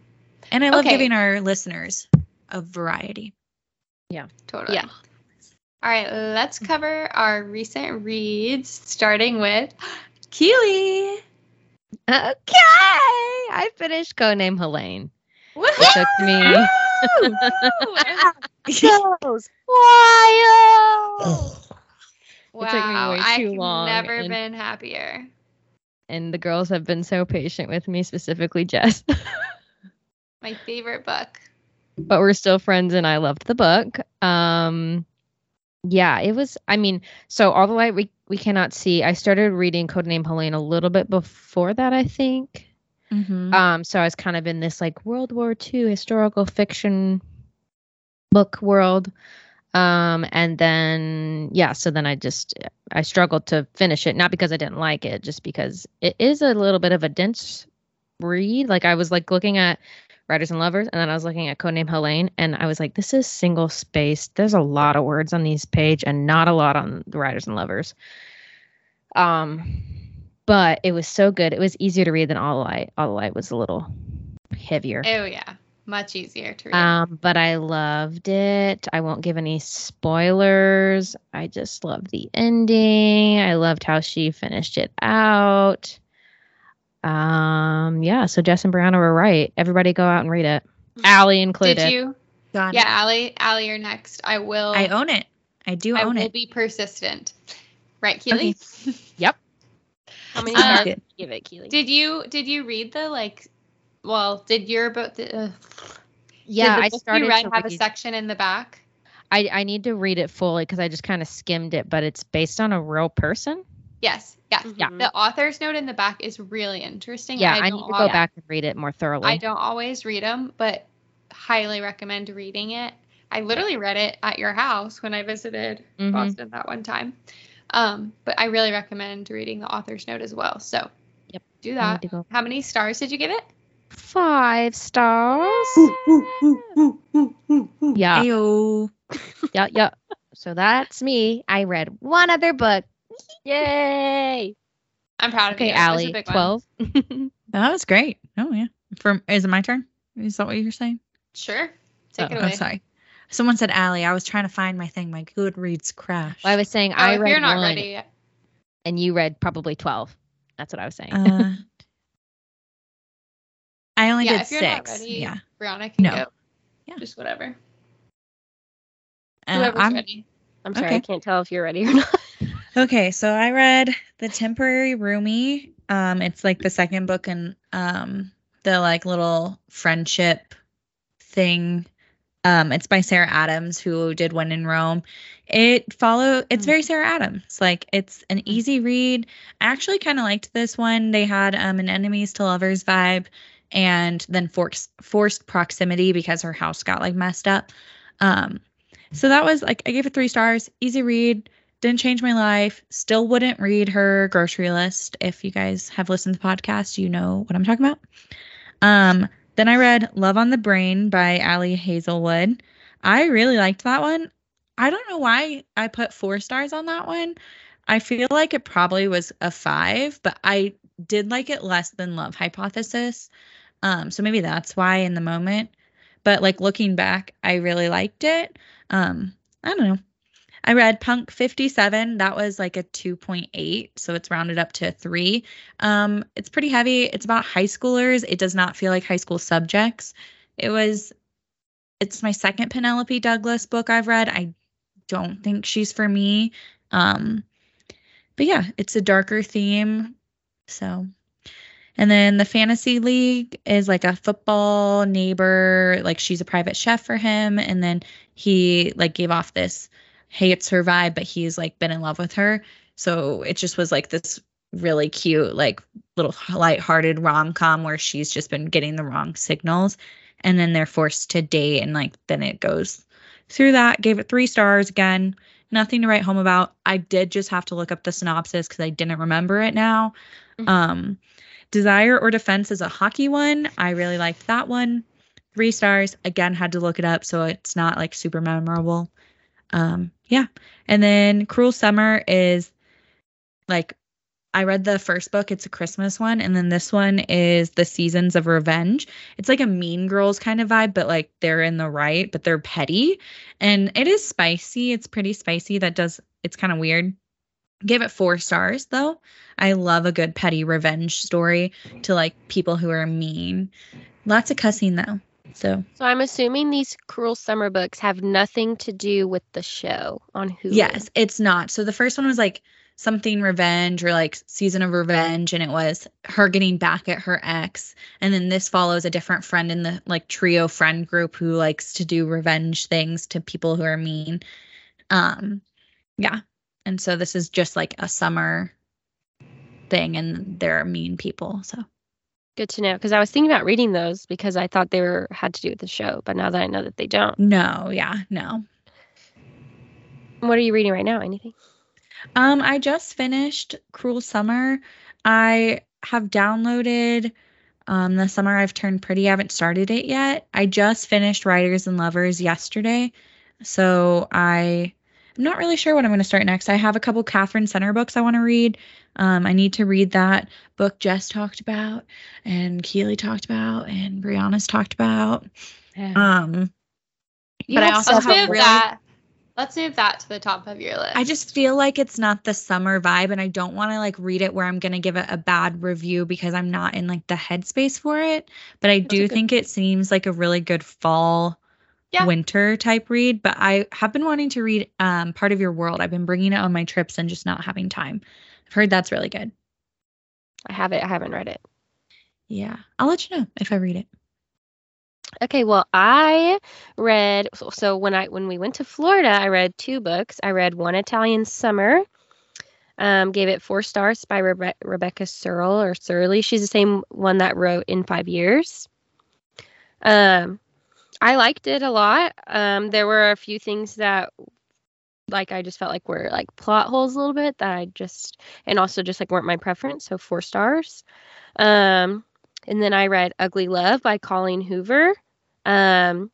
And I love Okay. giving our listeners a variety. Yeah, totally. Yeah. All right, let's cover our recent reads, starting with Keely. Okay. I finished Codename Helene. It took me. Goes wild. Wow, took me way I've too long, never and- been happier. and the girls have been so patient with me, specifically Jess. My favorite book. but we're still friends and I loved the book. Um yeah, it was I mean, so all the light we we cannot see. I started reading Codename Helene a little bit before that, I think. Mhm. Um so I was kind of in this like World War II historical fiction book world. Um and then yeah, so then I just I struggled to finish it not because I didn't like it, just because it is a little bit of a dense read. Like I was like looking at Writers and Lovers, and then I was looking at Codename Helene, and I was like, this is single spaced. There's a lot of words on these page, and not a lot on the Writers and Lovers. Um, but it was so good. It was easier to read than All the Light. All the Light was a little heavier. Oh yeah, much easier to read. Um, but I loved it. I won't give any spoilers. I just loved the ending. I loved how she finished it out. Um, yeah, so Jess and Brianna were right. Everybody go out and read it. Allie included. Did you? Got Yeah, it. Allie, Allie, you're next. I will. I own it. I do I own will it. be persistent. Right, Keely? Yep. How many Um, did you give it, Keely? Did you did you read the like? Well, did your book? The, uh, Yeah, did the I started you read to have a section in the back. I, I need to read it fully because I just kind of skimmed it, but it's based on a real person. Yes, yes. Yeah. Mhm. The author's note in the back is really interesting. Yeah, I, don't need to al- go back and read it more thoroughly. I don't always read them, but highly recommend reading it. I literally read it at your house when I visited Mhm. Boston that one time. Um, but I really recommend reading the author's note as well. So, Yep, do that. How many stars did you give it? Five stars. Yeah, Ayo. yeah, yeah. So that's me. I read one other book. Yay! I'm proud of Okay, you. It was Allie, big one. twelve. That was great. Oh yeah. From is it my turn? Is that what you're saying? Sure. Take Oh, it Oh, away. sorry. Someone said Allie. I was trying to find my thing. My Goodreads crashed. I was saying Oh, I if read you're not one, ready, and you read probably twelve. That's what I was saying. Uh, I only yeah, did if you're six. not ready, Yeah. Brianna can No. go. Yeah. Just whatever. Uh, Whoever's I'm- ready. I'm sorry, Okay. I can't tell if you're ready or not. Okay, so I read The Temporary Roomie. Um, it's like the second book in um the like little friendship thing. Um, it's by Sarah Adams, who did When in Rome. It follow it's very Sarah Adams. Like it's an easy read. I actually kind of liked this one. They had um an enemies to lovers vibe and then forced forced proximity because her house got like messed up. Um, so that was like I gave it three stars. Easy read didn't change my life. Still wouldn't read her grocery list. If you guys have listened to the podcast, you know what I'm talking about. Um, then I read Love on the Brain by Ali Hazelwood. I really liked that one. I don't know why I put four stars on that one. I feel like it probably was a five, but I did like it less than Love Hypothesis. Um, so maybe that's why in the moment. But like looking back, I really liked it. Um, I don't know. I read Punk 57. That was like a 2.8, so it's rounded up to a 3. Um it's pretty heavy. It's about high schoolers. It does not feel like high school subjects. It was it's my second Penelope Douglas book I've read. I don't think she's for me. Um but yeah, it's a darker theme. So and then the fantasy league is like a football neighbor, like she's a private chef for him. And then he like gave off this hates her vibe, but he's like been in love with her. So it just was like this really cute, like little lighthearted rom-com where she's just been getting the wrong signals. And then they're forced to date and like then it goes through that. Gave it three stars again. Nothing to write home about. I did just have to look up the synopsis because i didn't remember it now. Mhm. um desire or defense is a hockey one i really liked that one three stars again had to look it up so it's not like super memorable um yeah and then cruel summer is like I read the first book, it's a Christmas one, and then this one is The Seasons of Revenge. It's like a mean girls kind of vibe, but like they're in the right, but they're petty. And it is spicy. It's pretty spicy. That does it's kind of weird. Give it four stars though. I love a good petty revenge story to like people who are mean. Lots of cussing though. So So I'm assuming these cruel summer books have nothing to do with the show on Hulu. Yes, it's not. So the first one was like something revenge or like season of revenge and it was her getting back at her ex and then this follows a different friend in the like trio friend group who likes to do revenge things to people who are mean um yeah and so this is just like a summer thing and they're mean people so Good to know because I was thinking about reading those because I thought they were had to do with the show, but now that I know that they don't. no yeah no What are you reading right now? Anything? Um, I just finished Cruel Summer. I have downloaded um The Summer I've Turned Pretty. I haven't started it yet. I just finished Writers and Lovers yesterday. So I I'm not really sure what I'm going to start next. I have a couple Katherine Center books I want to read. Um, I need to read that book Jess talked about and Keely talked about and Brianna's talked about. Um, You But I also Let's have move really- that. Let's move that to the top of your list. I just feel like it's not the summer vibe, and I don't want to like read it where I'm gonna give it a bad review because I'm not in like the headspace for it. But I a do good- think it seems like a really good fall, Yeah. winter type read. But I have been wanting to read um Part of Your World. I've been bringing it on my trips and just not having time. I've heard that's really good. I have it. I haven't read it. Yeah, I'll let you know if I read it. Okay, well, I read so, when I when we went to Florida, I read two books. I read One Italian Summer. Um, gave it four stars by Rebe- Rebecca Serle or Surly. She's the same one that wrote In Five Years. Um, I liked it a lot. Um, there were a few things that, like, I just felt like were like plot holes a little bit that I just, and also just like weren't my preference. So four stars. Um, and then I read Ugly Love by Colleen Hoover. Um,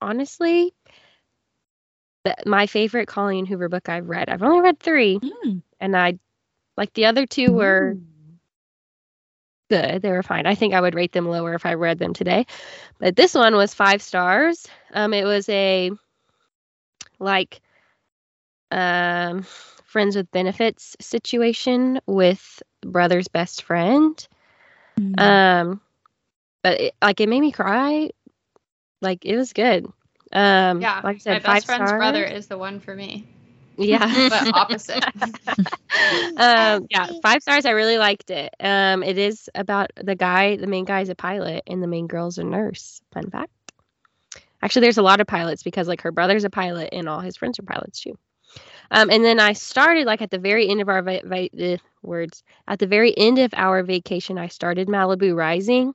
honestly, my favorite Colleen Hoover book I've read. I've only read three, Mm. and I like the other two were good. They were fine. I think I would rate them lower if I read them today. But this one was five stars. Um, it was a like um friends with benefits situation with brother's best friend. Mm. Um, but it, like it made me cry. Like it was good. Um, yeah, like I said, my five best friend's stars. brother is the one for me, Yeah, but opposite. um, yeah, five stars. I really liked it. Um, it is about the guy. The main guy is a pilot, and the main girl's a nurse. Fun fact. Actually, there's a lot of pilots because like her brother's a pilot, and all his friends are pilots too. Um, and then I started like at the very end of our va- va- uh, words at the very end of our vacation. I started Malibu Rising,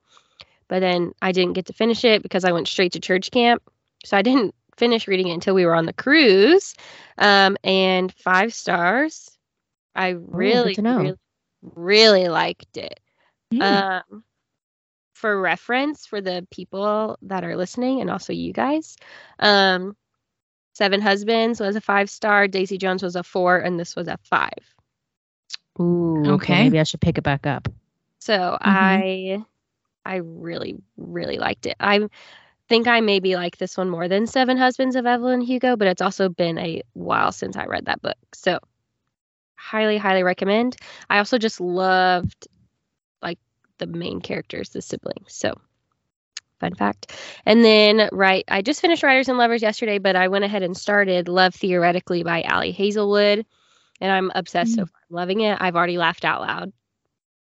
but then I didn't get to finish it because I went straight to church camp. So I didn't finish reading it until we were on the cruise. Um, and five stars. I really, to know. really, really liked it. Mm. Um, for reference, for the people that are listening, and also you guys, um, Seven Husbands was a five star. Daisy Jones was a four, and this was a five. Ooh, okay. Okay. Maybe I should pick it back up. So I, I really, really liked it. I think I maybe like this one more than Seven Husbands of Evelyn Hugo, but it's also been a while since I read that book. So highly, highly recommend. I also just loved like the main characters, the siblings. So fun fact. And then right, I just finished Writers and Lovers yesterday, but I went ahead and started Love Theoretically by Ali Hazelwood. And I'm obsessed so mm. far. I'm loving it. I've already laughed out loud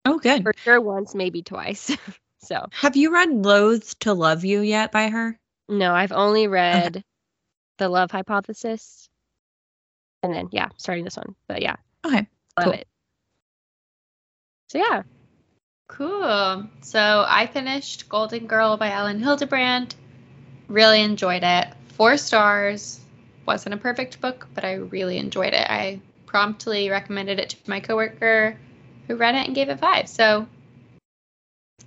Oh, good. for sure once, maybe twice. so Have you read Loathed to Love You yet by her? no, I've only read the Love Hypothesis, and then yeah, starting this one. But yeah, Okay. love Cool. it. So yeah, Cool. So I finished Golden Girl by Elin Hilderbrand. Really enjoyed it. Four stars. Wasn't a perfect book, but I really enjoyed it. I promptly recommended it to my coworker who read it and gave it five. So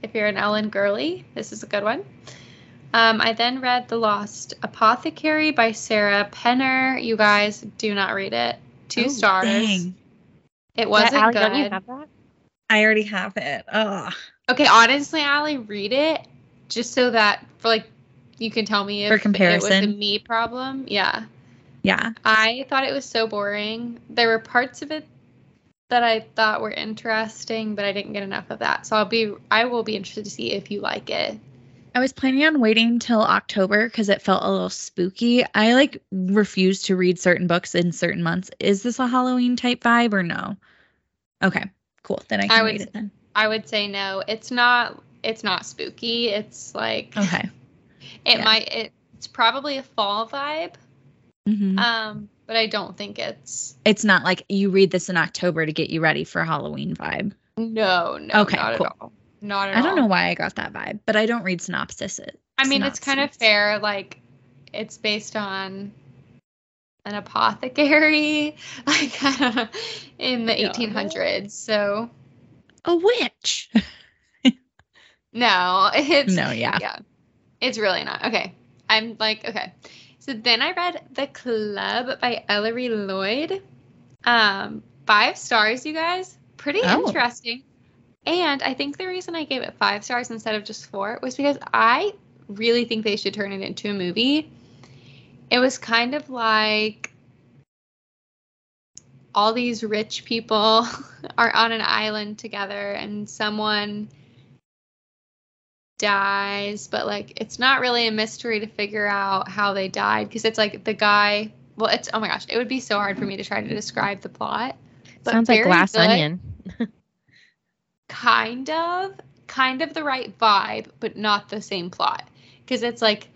if you're an Elin girly, this is a good one. Um, I then read The Lost Apothecary by Sarah Penner. You guys do not read it. Two Oh, stars. dang. It wasn't Allie, good. Don't you have that? I already have it. Oh, Okay, honestly, Allie, read it just so that for like you can tell me if For it was a me problem. Yeah. yeah. I thought it was so boring. There were parts of it that I thought were interesting, but I didn't get enough of that. So I'll be I will be interested to see if you like it. I was planning on waiting till October because it felt a little spooky. I like refuse to read certain books in certain months. Is this a Halloween type vibe or no? Okay, cool. Then I can I would read it then. I would say no. It's not it's not spooky. It's like Okay. it yeah. might it, it's probably a fall vibe. hmm Um, but I don't think it's it's not like you read this in October to get you ready for Halloween vibe. no, no, Okay, not cool. at all. Not at I don't all. know why I got that vibe, but I don't read synopsis. I mean, it's kind of fair. Like, it's based on an apothecary, like in the Yeah. 1800s. So A witch. no, it's No, yeah. yeah, it's really not. Okay, I'm like okay. So then I read The Club by Ellery Lloyd. Um, five stars, you guys. Pretty Oh. interesting. And I think the reason I gave it five stars instead of just four was because I really think they should turn it into a movie. It was kind of like all these rich people are on an island together and someone dies, but like it's not really a mystery to figure out how they died because it's like the guy. Well, it's oh my gosh, it would be so hard for me to try to describe the plot. but Sounds like Glass good. Onion. kind of kind of the right vibe but not the same plot because it's like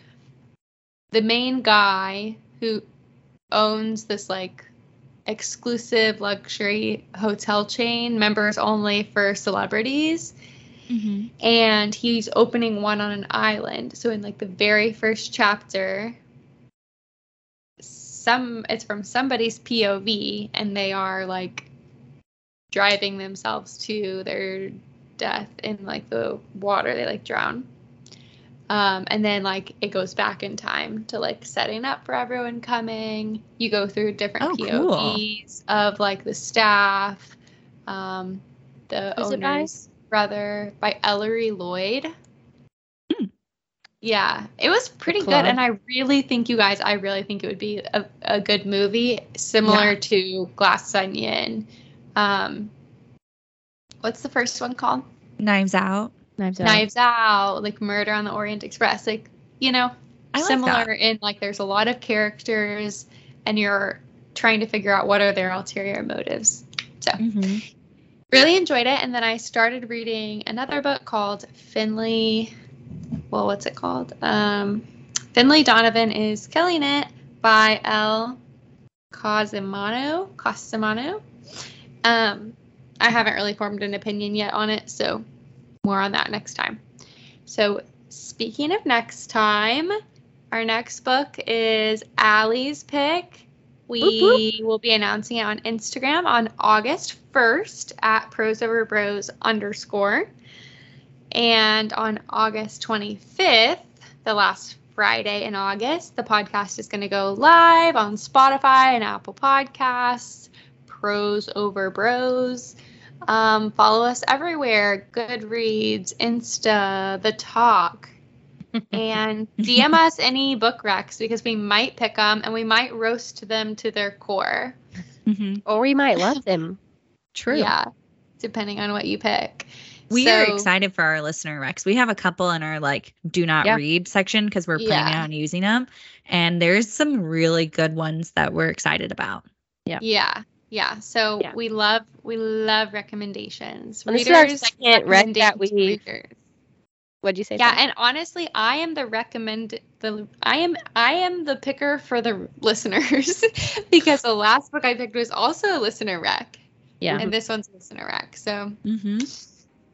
the main guy who owns this like exclusive luxury hotel chain members only for celebrities Mm-hmm. and he's opening one on an island. So in like the very first chapter some it's from somebody's pov and they are like driving themselves to their death in like the water they like drown. Um, and then like it goes back in time to like setting up for everyone coming. You go through different Oh, cool. povs of like the staff um, the Who's it owners brother by ellery lloyd Hmm. yeah it was pretty good and i really think you guys i really think it would be a, a good movie similar Yeah. to glass onion um what's the first one called Knives Out. Knives Out. knives out like murder on the orient express like you know I like similar that. in like there's a lot of characters and you're trying to figure out what are their ulterior motives so Mm-hmm. Really enjoyed it. And then i started reading another book called Finlay well what's it called? Um Finlay Donovan is killing it by Elle Cosimano cosimano um i haven't really formed an opinion yet on it so more on that next time. So speaking of next time our next book is Allie's pick we will be announcing it on Instagram on August 1st at pros over bros underscore. And on August 25th, the last Friday in August, the podcast is going to go live on Spotify and Apple Podcasts, pros over bros. Um, follow us everywhere Goodreads, Insta, TikTok, and DM us any book recs because we might pick them and we might roast them to their core. Mm-hmm. Or we might love them. True. Yeah, depending on what you pick. We are excited for our listener recs. We have a couple in our like do not Yeah. read section because we're planning Yeah. on using them. And there's some really good ones that we're excited about. Yeah, yeah. Yeah. So Yeah. we love we love recommendations. And this is our second rec that we- readers. What'd you say? Yeah, and honestly, I am the recommend the I am I am the picker for the listeners because the last book I picked was also a listener rec. Yeah. And this one's a listener rec. So mm-hmm.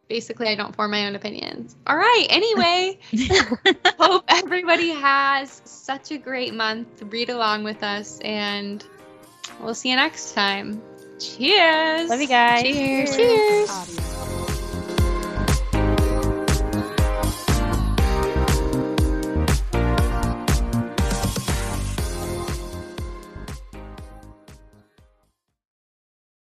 basically I don't form my own opinions. All right. Anyway, hope everybody has such a great month. Read along with us and we'll see you next time. Cheers. Love you guys. Cheers. Cheers. Cheers.